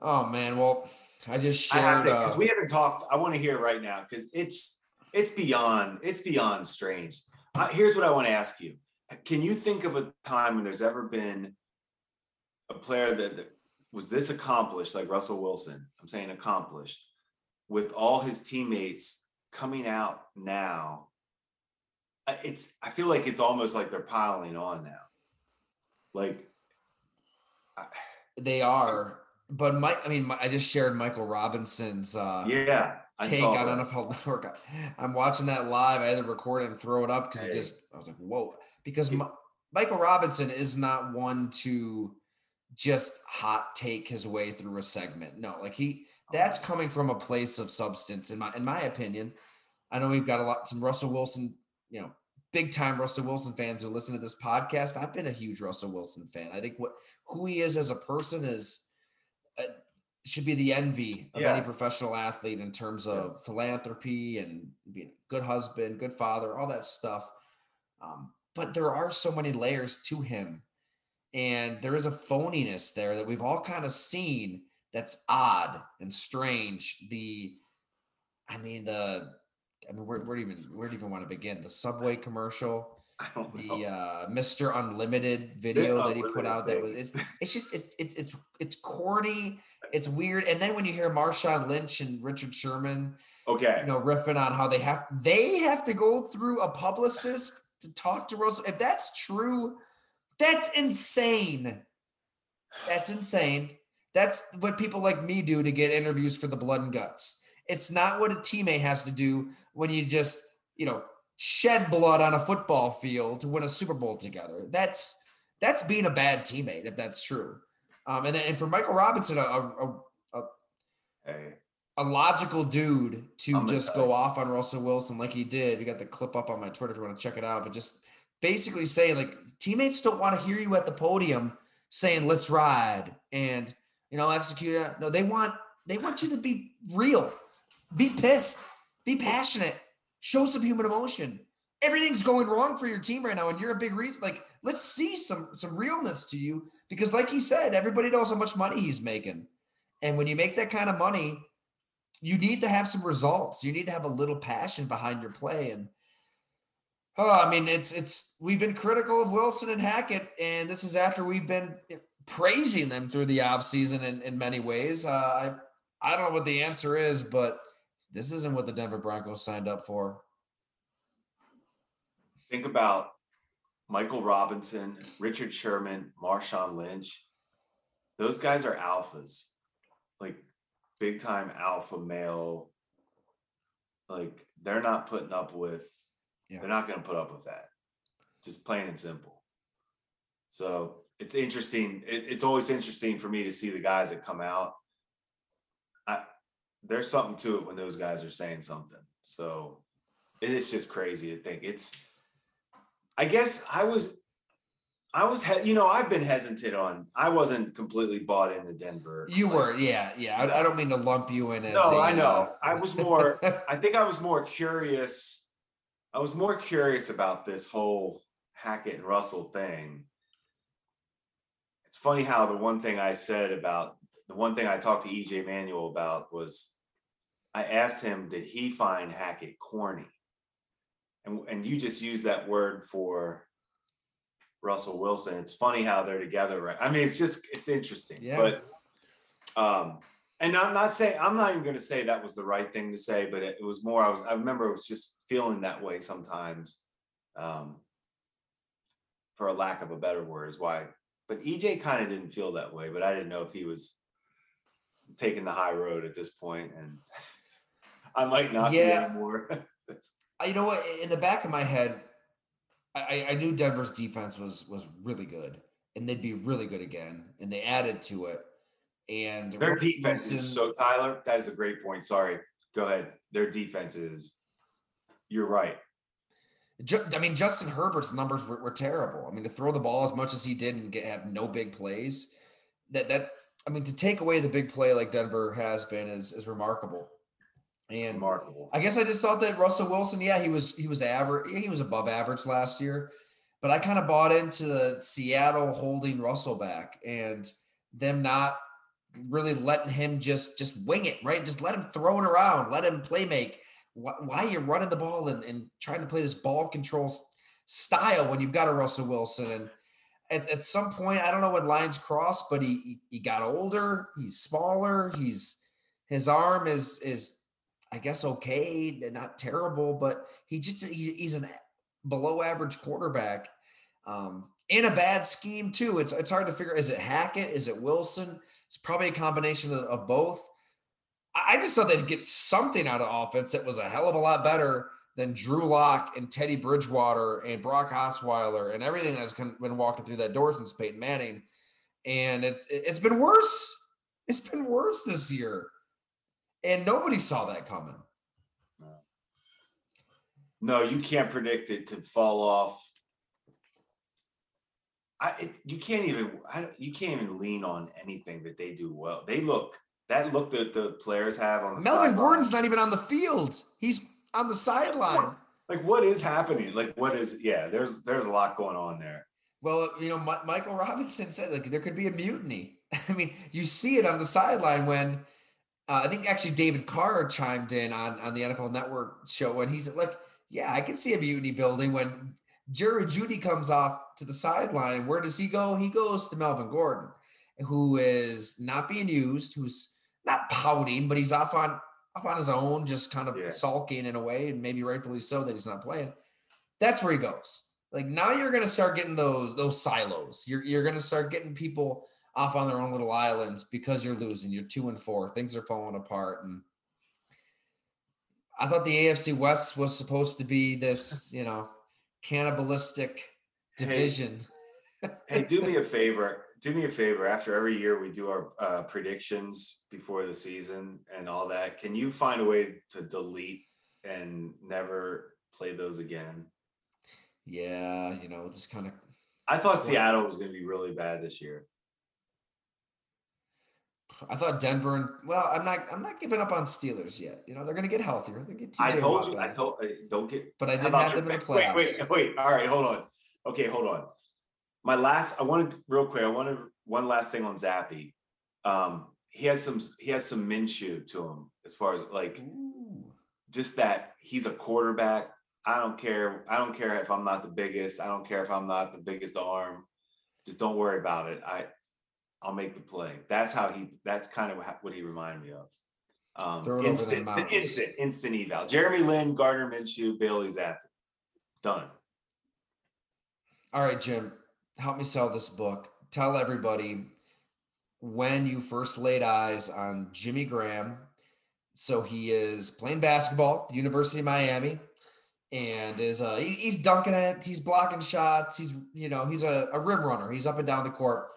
[SPEAKER 3] Oh man, well, I just shared.
[SPEAKER 4] because
[SPEAKER 3] uh,
[SPEAKER 4] we haven't talked. I want to hear it right now because it's it's beyond it's beyond strange. Uh, here's what I want to ask you: Can you think of a time when there's ever been a player that, that was this accomplished, like Russell Wilson? I'm saying accomplished, with all his teammates coming out now. It's I feel like it's almost like they're piling on now. Like
[SPEAKER 3] they are, but Mike. I mean, I just shared Michael Robinson's. uh
[SPEAKER 4] yeah, I
[SPEAKER 3] take on
[SPEAKER 4] that.
[SPEAKER 3] NFL Network. I'm watching that live. I had to record it and throw it up because it just I was like, whoa. Because Michael Robinson is not one to just hot take his way through a segment. No, like he oh, that's coming from a place of substance, in my in my opinion. I know we've got a lot some Russell Wilson, you know, big time Russell Wilson fans who listen to this podcast. I've been a huge Russell Wilson fan. I think what who he is as a person is should be the envy of any professional athlete in terms
[SPEAKER 4] Yeah.
[SPEAKER 3] of philanthropy and being a good husband, good father, all that stuff. Um, but there are so many layers to him, and there is a phoniness there that we've all kind of seen that's odd and strange. The, I mean, the, I mean, where, where do you even where do you even want to begin? The subway commercial
[SPEAKER 4] I don't know.
[SPEAKER 3] The uh Mr. Unlimited video that he put out that was it's it's just it's it's it's it's corny, it's weird. And then when you hear Marshawn Lynch and Richard Sherman,
[SPEAKER 4] okay.
[SPEAKER 3] you know, riffing on how they have they have to go through a publicist to talk to Russell. If that's true, that's insane. That's insane. That's what people like me do to get interviews for the blood and guts. It's not what a teammate has to do when you just, you know, shed blood on a football field to win a Super Bowl together. That's that's being a bad teammate if that's true. Um, and then and for Michael Robinson, a, a, a, a logical dude to
[SPEAKER 4] I'm
[SPEAKER 3] just go off on Russell Wilson like he did. You got the clip up on my Twitter if you want to check it out, but just basically saying like teammates don't want to hear you at the podium saying let's ride and you know execute it. No, they want they want you to be real, be pissed, be passionate, show some human emotion. Everything's going wrong for your team right now, and you're a big reason. Like, let's see some some realness to you because, like he said, everybody knows how much money he's making. And when you make that kind of money, you need to have some results. You need to have a little passion behind your play. And oh, I mean, it's it's we've been critical of Wilson and Hackett, and this is after we've been praising them through the offseason in, in many ways. Uh, I I don't know what the answer is, but this isn't what the Denver Broncos signed up for.
[SPEAKER 4] think about Michael Robinson, Richard Sherman, Marshawn Lynch. Those guys are alphas, like big time alpha male. Like they're not putting up with,
[SPEAKER 3] Yeah.
[SPEAKER 4] they're not going to put up with that. Just plain and simple. So it's interesting. It, it's always interesting for me to see the guys that come out. I, there's something to it when those guys are saying something. So it's just crazy to think it's I guess I was, I was, you know, I've been hesitant on. I wasn't completely bought into Denver.
[SPEAKER 3] You
[SPEAKER 4] Like,
[SPEAKER 3] were, yeah, yeah. I, I don't mean to lump you in as.
[SPEAKER 4] No,
[SPEAKER 3] a,
[SPEAKER 4] I know.
[SPEAKER 3] uh,
[SPEAKER 4] I was more. I think I was more curious. I was more curious about this whole Hackett and Russell thing. It's funny how the one thing I said about the one thing I talked to EJ Manuel about was I asked him, did he find Hackett corny? And and you just use that word for Russell Wilson. It's funny how they're together, right? I mean, it's just it's interesting.
[SPEAKER 3] Yeah.
[SPEAKER 4] But um and I'm not saying I'm not even going to say that was the right thing to say, but it, it was more. I was I remember it was just feeling that way sometimes, um, for a lack of a better word, is why. But EJ kind of didn't feel that way, but I didn't know if he was taking the high road at this point, and I might not
[SPEAKER 3] Yeah.
[SPEAKER 4] be anymore.
[SPEAKER 3] You know what? In the back of my head, I, I- knew Denver's defense was was really good, and they'd be really good again, and they added to it. And
[SPEAKER 4] Their defense is so Tyler. That is a great point. Sorry, go ahead. Their defense is you're right.
[SPEAKER 3] I mean, Justin Herbert's numbers were, were, terrible. I mean, to throw the ball as much as he did and get, have no big plays, that that I mean, to take away the big play like Denver has been is is remarkable. And
[SPEAKER 4] remarkable.
[SPEAKER 3] I guess I just thought that Russell Wilson, yeah, he was he was average, he was above average last year, but I kind of bought into Seattle holding Russell back and them not really letting him just just wing it, right? Just let him throw it around, let him play make why, are you running the ball and, and trying to play this ball control style when you've got a Russell Wilson? And at, at some point, I don't know what lines crossed, but he, he got older. He's smaller. He's his arm is is I guess okay, not terrible, but he just he's an below average quarterback. Um, in a bad scheme too. It's it's hard to figure. Is it Hackett? Is it Wilson? It's probably a combination of, of both. I just thought they'd get something out of offense that was a hell of a lot better than Drew Lock and Teddy Bridgewater and Brock Osweiler and everything that's been walking through that door since Peyton Manning. And it's it's been worse. It's been worse this year. And nobody saw that coming.
[SPEAKER 4] No, you can't predict it to fall off. I, it, you can't even I, you can't even lean on anything that they do well. They look that look that the players have on the
[SPEAKER 3] Melvin sideline. Gordon's not even on the field. He's on the sideline.
[SPEAKER 4] Like what is happening? Like what is yeah, there's there's a lot going on there.
[SPEAKER 3] Well, you know, M- Michael Robinson said like there could be a mutiny. I mean, you see it on the sideline when uh, I think actually David Carr chimed in on on the NFL Network show when he's like, "Yeah, I can see a mutiny building when Jerry Jeudy comes off to the sideline. Where does he go? He goes to Melvin Gordon, who is not being used, who's not pouting, but he's off on off on his own, just kind of yeah. sulking in a way, and maybe rightfully so that he's not playing. That's where he goes. Like now you're gonna start getting those those silos. You're you're gonna start getting people off on their own little islands because you're losing. You're two and four. Things are falling apart. And I thought the AFC West was supposed to be this, you know, cannibalistic division.
[SPEAKER 4] Hey, hey do me a favor do me a favor after every year we do our uh, predictions before the season and all that can you find a way to delete and never play those again
[SPEAKER 3] yeah you know just kind of
[SPEAKER 4] i thought seattle was going to be really bad this year
[SPEAKER 3] I thought Denver and well, I'm not. I'm not giving up on Steelers yet. You know they're going to get healthier. They get.
[SPEAKER 4] TJ I told you. Back. I told. Don't get.
[SPEAKER 3] But I didn't have them in the playoffs.
[SPEAKER 4] Wait, wait, wait. All right, hold on. Okay, hold on my last i wanted real quick i wanted one last thing on zappe um he has some he has some Minshew to him as far as like Ooh. just that he's a quarterback i don't care i don't care if i'm not the biggest i don't care if i'm not the biggest arm just don't worry about it i i'll make the play. That's how he that's kind of what he reminded me of. Um instant instant instant eval. Jeremy lin gardner minshew bailey zappe done.
[SPEAKER 3] All right jim help me sell this book. Tell everybody when you first laid eyes on Jimmy Graham. So he is playing basketball University of Miami and is uh he, he's dunking it, he's blocking shots, he's you know, he's a, a rim runner, he's up and down the court.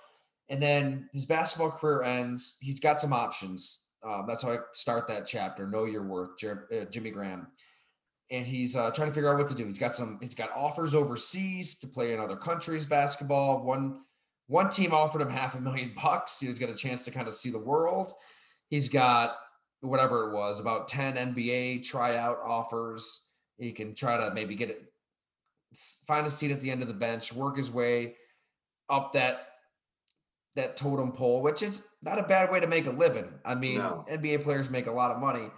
[SPEAKER 3] And then his basketball career ends. He's got some options. Um, that's how I start that chapter. Know your worth, Jer- uh, Jimmy Graham and he's uh, trying to figure out what to do. He's got some. He's got offers overseas to play in other countries basketball. One one team offered him half a million bucks. He's got a chance to kind of see the world. He's got whatever it was about ten NBA tryout offers. He can try to maybe get it, find a seat at the end of the bench, work his way up that that totem pole, which is not a bad way to make a living. I mean, no. NBA players make a lot of money.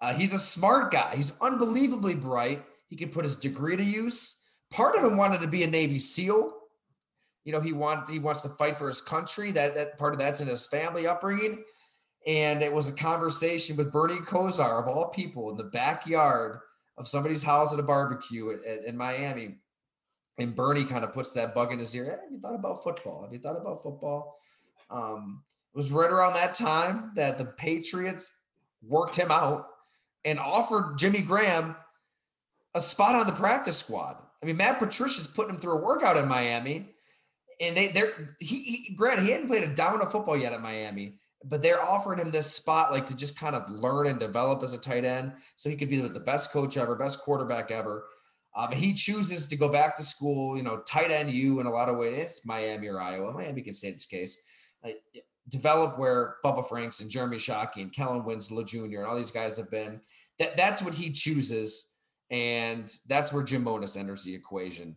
[SPEAKER 3] Uh, he's a smart guy. He's unbelievably bright. He could put his degree to use. Part of him wanted to be a Navy SEAL. You know, he want he wants to fight for his country. That that part of that's in his family upbringing. And it was a conversation with Bernie Kosar of all people in the backyard of somebody's house at a barbecue at, in Miami. And Bernie kind of puts that bug in his ear. Hey, have you thought about football? Have you thought about football? Um, it was right around that time that the Patriots worked him out and offered Jimmy Graham a spot on the practice squad. I mean, Matt Patricia's putting him through a workout in Miami, and they they're he, he granted he hadn't played a down of football yet at Miami, but they're offering him this spot like to just kind of learn and develop as a tight end so he could be the best coach ever, best quarterback ever. Um, he chooses to go back to school, you know, tight end you in a lot of ways. It's Miami or Iowa. Miami can say this case. Develop where Bubba Franks and Jeremy Shockey and Kellen Winslow Jr. and all these guys have been. That that's what he chooses, and that's where Jim Monos enters the equation.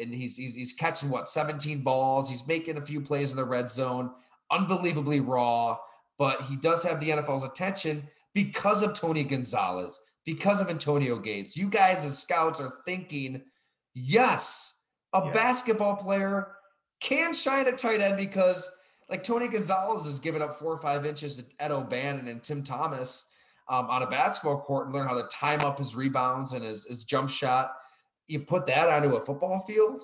[SPEAKER 3] And he's, he's he's catching what 17 balls. He's making a few plays in the red zone unbelievably raw, but he does have the NFL's attention because of Tony Gonzalez, because of Antonio Gates. You guys as scouts are thinking, yes, a yes. basketball player can shine a tight end because like Tony Gonzalez has given up four or five inches to Ed O'Bannon and Tim Thomas um, on a basketball court and learn how to time up his rebounds and his, his jump shot. You put that onto a football field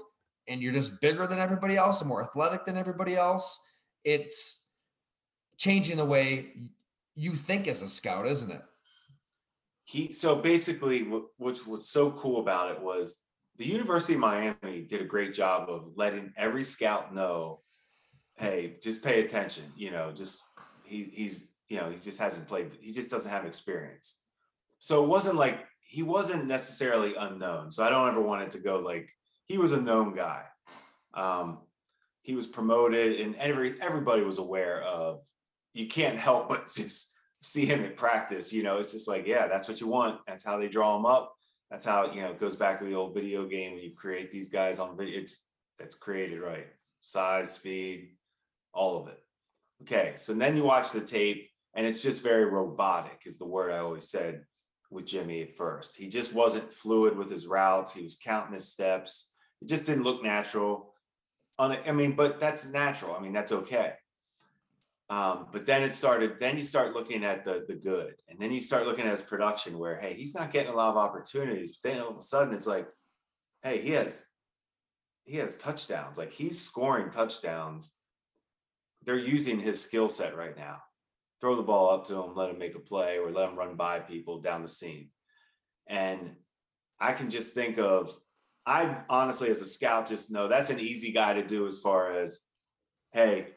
[SPEAKER 3] and you're just bigger than everybody else and more athletic than everybody else it's changing the way you think as a scout, isn't it?
[SPEAKER 4] He so basically, what, was so cool about it was the University of Miami did a great job of letting every scout know, hey, just pay attention. You know, just he, he's you know he just hasn't played. He just doesn't have experience. So it wasn't like he wasn't necessarily unknown. So I don't ever want it to go like he was a known guy. Um, he was promoted and every everybody was aware of you can't help but just see him in practice you know it's just like yeah that's what you want. That's how they draw him up. That's how you know it goes back to the old video game you create these guys on video it's that's created right? Size speed all of it. Okay so then you watch the tape and it's just very robotic is the word i always said with jimmy at first. He just wasn't fluid with his routes. He was counting his steps. It just didn't look natural. On. I mean, but that's natural. I mean, that's okay. Um, but then it started, then you start looking at the the good, and then you start looking at his production where, hey, he's not getting a lot of opportunities, but then all of a sudden it's like, hey, he has he has touchdowns, like he's scoring touchdowns. They're using his skill set right now. Throw the ball up to him, let him make a play, or let him run by people down the seam. And I can just think of I honestly, as a scout, just know that's an easy guy to do as far as, hey,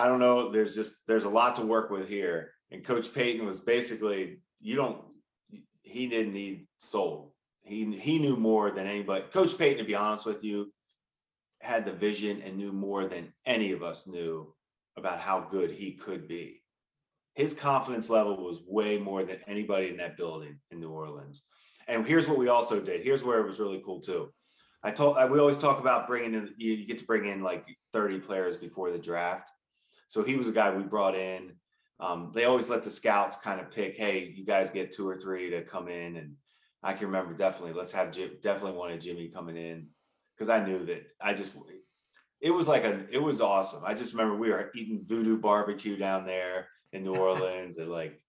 [SPEAKER 4] I don't know. There's just there's a lot to work with here. And Coach Payton was basically, you don't. He didn't need soul. He he knew more than anybody. Coach Payton, to be honest with you, had the vision and knew more than any of us knew about how good he could be. His confidence level was way more than anybody in that building in New Orleans. And here's what we also did. Here's where it was really cool too. I told I, we always talk about bringing in you, you, get to bring in like 30 players before the draft. So he was a guy we brought in. Um, they always let the scouts kind of pick, hey, you guys get two or three to come in. And I can remember definitely let's have Jim, definitely wanted Jimmy coming in because I knew that I just it was like a it was awesome. I just remember we were eating voodoo barbecue down there in New Orleans and like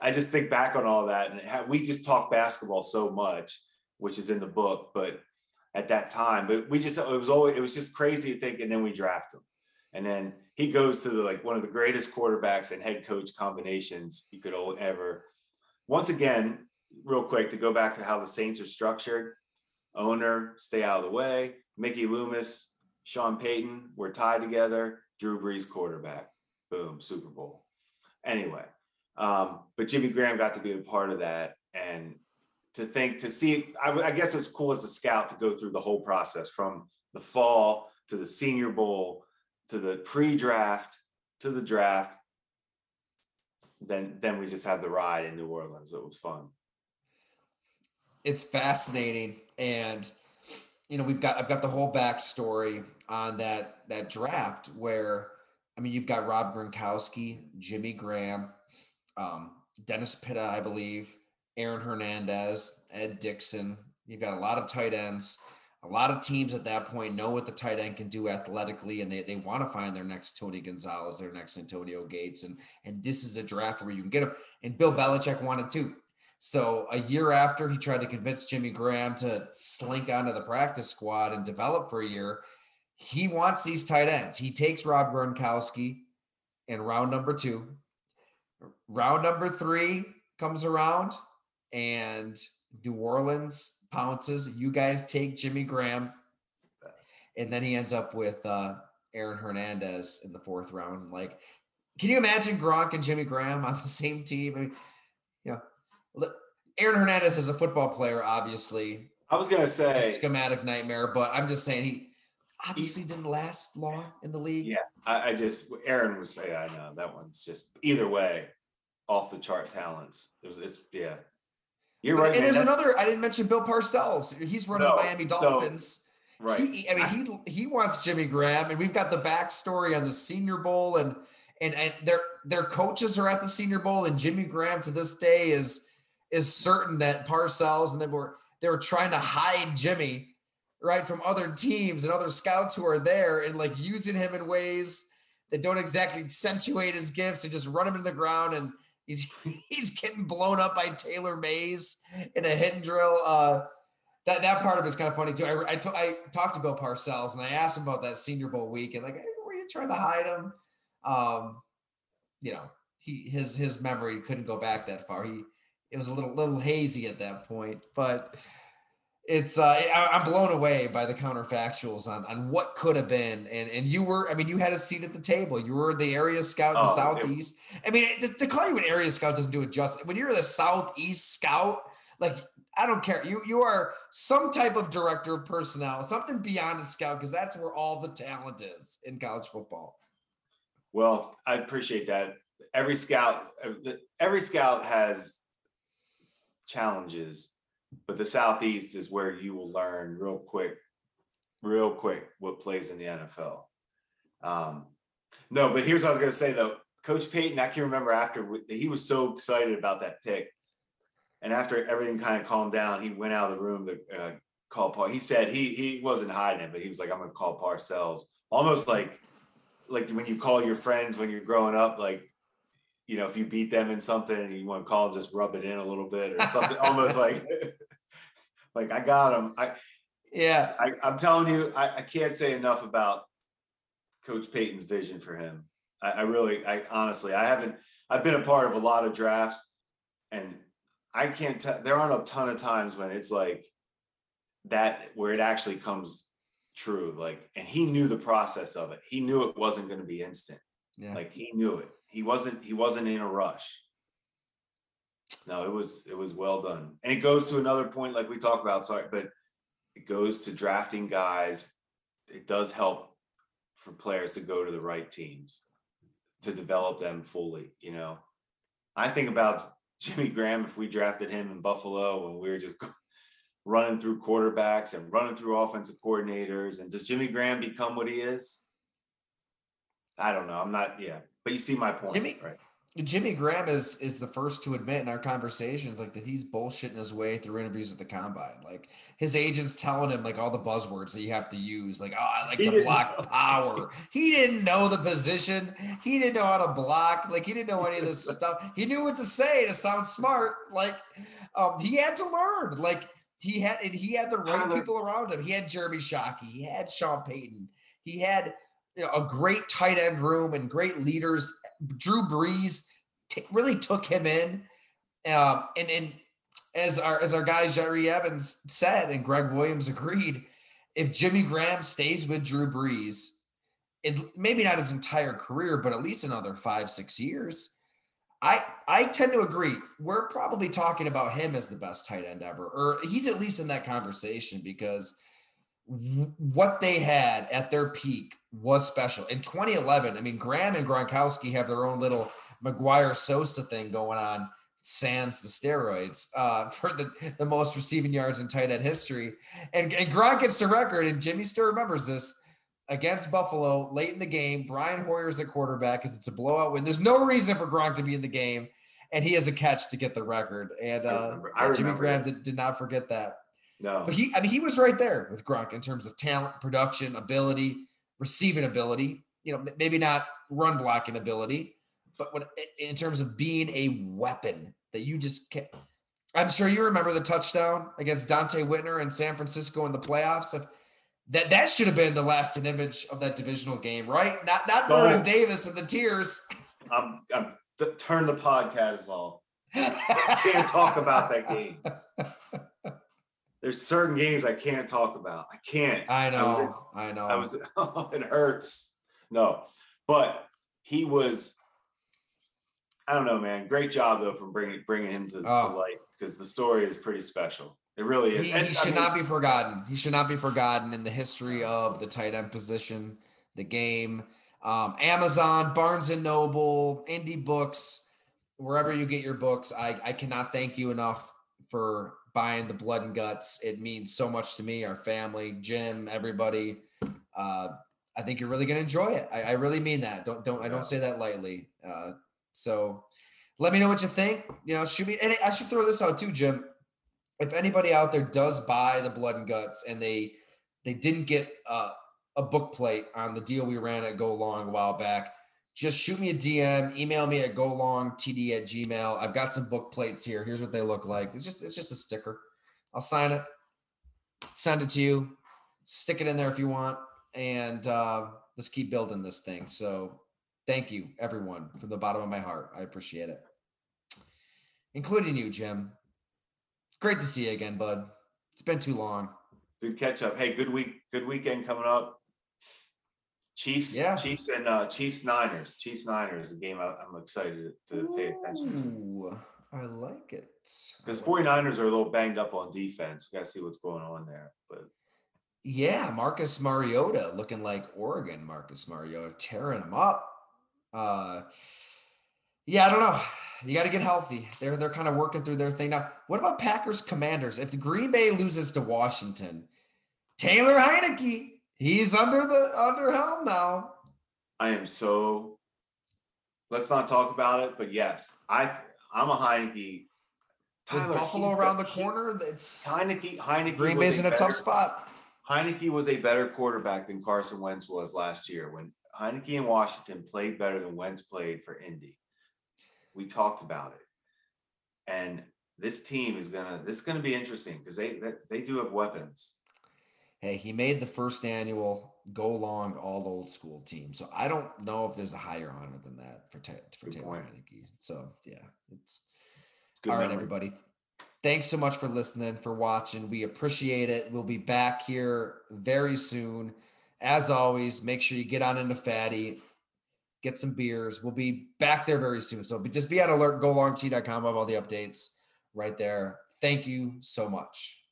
[SPEAKER 4] I just think back on all that, and we just talk basketball so much, which is in the book. But at that time, but we just it was always it was just crazy to think, and then we draft him, and then he goes to the like one of the greatest quarterbacks and head coach combinations you could ever. Once again, real quick to go back to how the Saints are structured: owner, stay out of the way. Mickey Loomis, Sean Payton, we're tied together. Drew Brees quarterback. Boom, Super Bowl. Anyway, um, but Jimmy Graham got to be a part of that. And to think, to see, I, I guess it's cool as a scout to go through the whole process from the fall to the senior bowl to the pre-draft to the draft. Then, then we just had the ride in New Orleans. It was fun.
[SPEAKER 3] It's fascinating, and you know we've got I've got the whole backstory on that that draft where I mean you've got Rob Gronkowski, Jimmy Graham, um, Dennis Pitta, I believe, Aaron Hernandez, Ed Dickson. You've got a lot of tight ends. A lot of teams at that point know what the tight end can do athletically, and they, they want to find their next Tony Gonzalez, their next Antonio Gates, and and this is a draft where you can get them. And Bill Belichick wanted to. So a year after he tried to convince Jimmy Graham to slink onto the practice squad and develop for a year, he wants these tight ends. He takes Rob Gronkowski in round number two round number three comes around and New Orleans pounces. You guys take Jimmy Graham. And then he ends up with uh, Aaron Hernandez in the fourth round. Like Can you imagine Gronk and Jimmy Graham on the same team? I mean, you know, Aaron Hernandez is a football player, obviously.
[SPEAKER 4] I was gonna say
[SPEAKER 3] schematic nightmare, but I'm just saying he obviously he, didn't last long in the league.
[SPEAKER 4] Yeah, I, I just Aaron would say I know that one's just either way off the chart talents. It was, it's yeah.
[SPEAKER 3] You're but, right. And man, there's another. I didn't mention Bill Parcells. He's running no, the Miami Dolphins. So,
[SPEAKER 4] right.
[SPEAKER 3] He, I mean, he he wants Jimmy Graham, and we've got the backstory on the Senior Bowl, and and and their their coaches are at the Senior Bowl, and Jimmy Graham to this day is is certain that Parcells and they were they were trying to hide Jimmy right from other teams and other scouts who are there and like using him in ways that don't exactly accentuate his gifts and just run him in the ground and he's he's getting blown up by Taylor Mays in a hit and drill. Uh, that that part of it's kind of funny too. I talked to Bill Parcells and I asked him about that Senior Bowl week and like, hey, were you trying to hide him? Um, you know, he his his memory couldn't go back that far. He it was a little little hazy at that point, but it's uh, I, am blown away by the counterfactuals on on what could have been, and and you were I mean you had a seat at the table. You were the area scout in the oh, southeast. I mean to, to, call you an area scout doesn't do it justice. When you're the southeast scout, like I don't care. You you are some type of director of personnel, something beyond a scout, because that's where all the talent is in college football.
[SPEAKER 4] Well, I appreciate that. Every scout, every scout has challenges but the southeast is where you will learn real quick real quick what plays in the nfl um, no but here's what i was going to say though. Coach payton i can remember after he was so excited about that pick and after everything kind of calmed down he went out of the room to uh, call paul he said he he wasn't hiding it but he was like i'm going to call parcells. Almost like like when you call your friends when you're growing up like you know, if you beat them in something and you want to call, and just rub it in a little bit or something, almost like, like I got him. I,
[SPEAKER 3] yeah,
[SPEAKER 4] I, am telling you, I, I, can't say enough about Coach Payton's vision for him. I, I really, I honestly, I haven't. I've been a part of a lot of drafts, and I can't tell. There aren't a ton of times when it's like that where it actually comes true. Like, and he knew the process of it. He knew it wasn't going to be instant. Yeah. Like he knew it he wasn't he wasn't in a rush. No, it was it was well done. And it goes to another point like we talked about, sorry, but it goes to drafting guys. It does help for players to go to the right teams to develop them fully, you know. I think about Jimmy Graham if we drafted him in Buffalo when we were just running through quarterbacks and running through offensive coordinators and does Jimmy Graham become what he is? I don't know. I'm not yeah. But you see my point,
[SPEAKER 3] Jimmy,
[SPEAKER 4] right?
[SPEAKER 3] Jimmy Graham is is the first to admit in our conversations like that he's bullshitting his way through interviews at the combine. Like his agents telling him like all the buzzwords that you have to use, like oh I like he to block know. power. He didn't know the position. He didn't know how to block. Like he didn't know any of this stuff. He knew what to say to sound smart. Like um, he had to learn. Like he had and he had the right people around him. He had Jeremy Shockey. He had Sean Payton. He had a great tight end room and great leaders. Drew Brees t- really took him in, um, and and as our as our guy Jerry Evans said and Greg Williams agreed, if Jimmy Graham stays with Drew Brees, it maybe not his entire career, but at least another five six years. I I tend to agree. We're probably talking about him as the best tight end ever, or he's at least in that conversation because what they had at their peak was special. In 2011, I mean, Graham and Gronkowski have their own little McGwire Sosa thing going on, sans the steroids, uh, for the, the most receiving yards in tight end history. And, and Gronk gets the record, and Jimmy still remembers this against Buffalo late in the game. Brian Hoyer's at quarterback because it's a blowout win. There's no reason for Gronk to be in the game, and he has a catch to get the record. And uh, I remember, I Jimmy Graham did, did not forget that.
[SPEAKER 4] No.
[SPEAKER 3] But he, I mean, he was right there with Gronk in terms of talent, production, ability, receiving ability. You know, maybe not run blocking ability, but when in terms of being a weapon that you just can't. I'm sure you remember the touchdown against Donte Whitner in San Francisco in the playoffs. If that that should have been the lasting image of that divisional game, right? Not not Vernon Davis and the tears.
[SPEAKER 4] I'm, I'm turn the podcast off. Can't talk about that game. there's certain games I can't talk about. I can't.
[SPEAKER 3] I know. I, was, I know.
[SPEAKER 4] I was. Oh, it hurts. No, but he was I don't know, man. Great job though from bringing bringing him to,
[SPEAKER 3] Oh.
[SPEAKER 4] to light because the story is pretty special. It really is.
[SPEAKER 3] He,
[SPEAKER 4] And,
[SPEAKER 3] he
[SPEAKER 4] I
[SPEAKER 3] should
[SPEAKER 4] mean,
[SPEAKER 3] not be forgotten. He should not be forgotten in the history of the tight end position, the game. Um, Amazon, Barnes and Noble, Indie Books, wherever you get your books. I, I cannot thank you enough for buying the blood and guts. It means so much to me, our family, Jim, everybody. Uh, I think you're really gonna enjoy it. I, I really mean that. Don't don't I don't say that lightly. Uh, so let me know what you think. You know, shoot me. And I should throw this out too, Jim if anybody out there does buy the blood and guts and they they didn't get uh, a book plate on the deal we ran at go long a while back just shoot me a dm email me at go long td at gmail i've got some book plates here here's what they look like it's just it's just a sticker i'll sign it send it to you stick it in there if you want and uh, let's keep building this thing so thank you everyone from the bottom of my heart i appreciate it including you jim Great to see you again, bud. It's been too long.
[SPEAKER 4] good catch up. Hey, good week, good weekend coming up. Chiefs,
[SPEAKER 3] Yeah.
[SPEAKER 4] Chiefs, and uh, Chiefs Niners. Chiefs Niners, a game I, I'm excited to pay attention to.
[SPEAKER 3] I like it.
[SPEAKER 4] Because
[SPEAKER 3] like it.
[SPEAKER 4] 49ers are a little banged up on defense. We Got to see what's going on there. But
[SPEAKER 3] Yeah, Marcus Mariota looking like Oregon Marcus Mariota, tearing them up. Uh yeah, I don't know. You got to get healthy. They're they're kind of working through their thing now. What about Packers Commanders? If the Green Bay loses to Washington, Taylor Heinicke, he's under the under helm now.
[SPEAKER 4] I am so. Let's not talk about it. But yes, I I'm a Heinicke.
[SPEAKER 3] With
[SPEAKER 4] Tyler,
[SPEAKER 3] Buffalo around the corner, that's
[SPEAKER 4] Heinicke, Heinicke.
[SPEAKER 3] Green
[SPEAKER 4] was
[SPEAKER 3] Bay's in a
[SPEAKER 4] better-
[SPEAKER 3] tough spot.
[SPEAKER 4] Heinicke was a better quarterback than Carson Wentz was last year. When Heinicke and Washington played better than Wentz played for Indy, we talked about it. And this team is gonna. This is gonna be interesting because they, they they do have weapons.
[SPEAKER 3] Hey, he made the first annual go long all old school team. So I don't know if there's a higher honor than that for Ta- for
[SPEAKER 4] Good
[SPEAKER 3] Taylor. Heinicke. So yeah, it's
[SPEAKER 4] It's good.
[SPEAKER 3] all right,
[SPEAKER 4] memory.
[SPEAKER 3] everybody. Thanks so much for listening, for watching. We appreciate it. We'll be back here very soon. As always, make sure you get on into Fattey, get some beers. We'll be back there very soon. So just be on alert. GoLongT.com of all the updates right there. Thank you so much.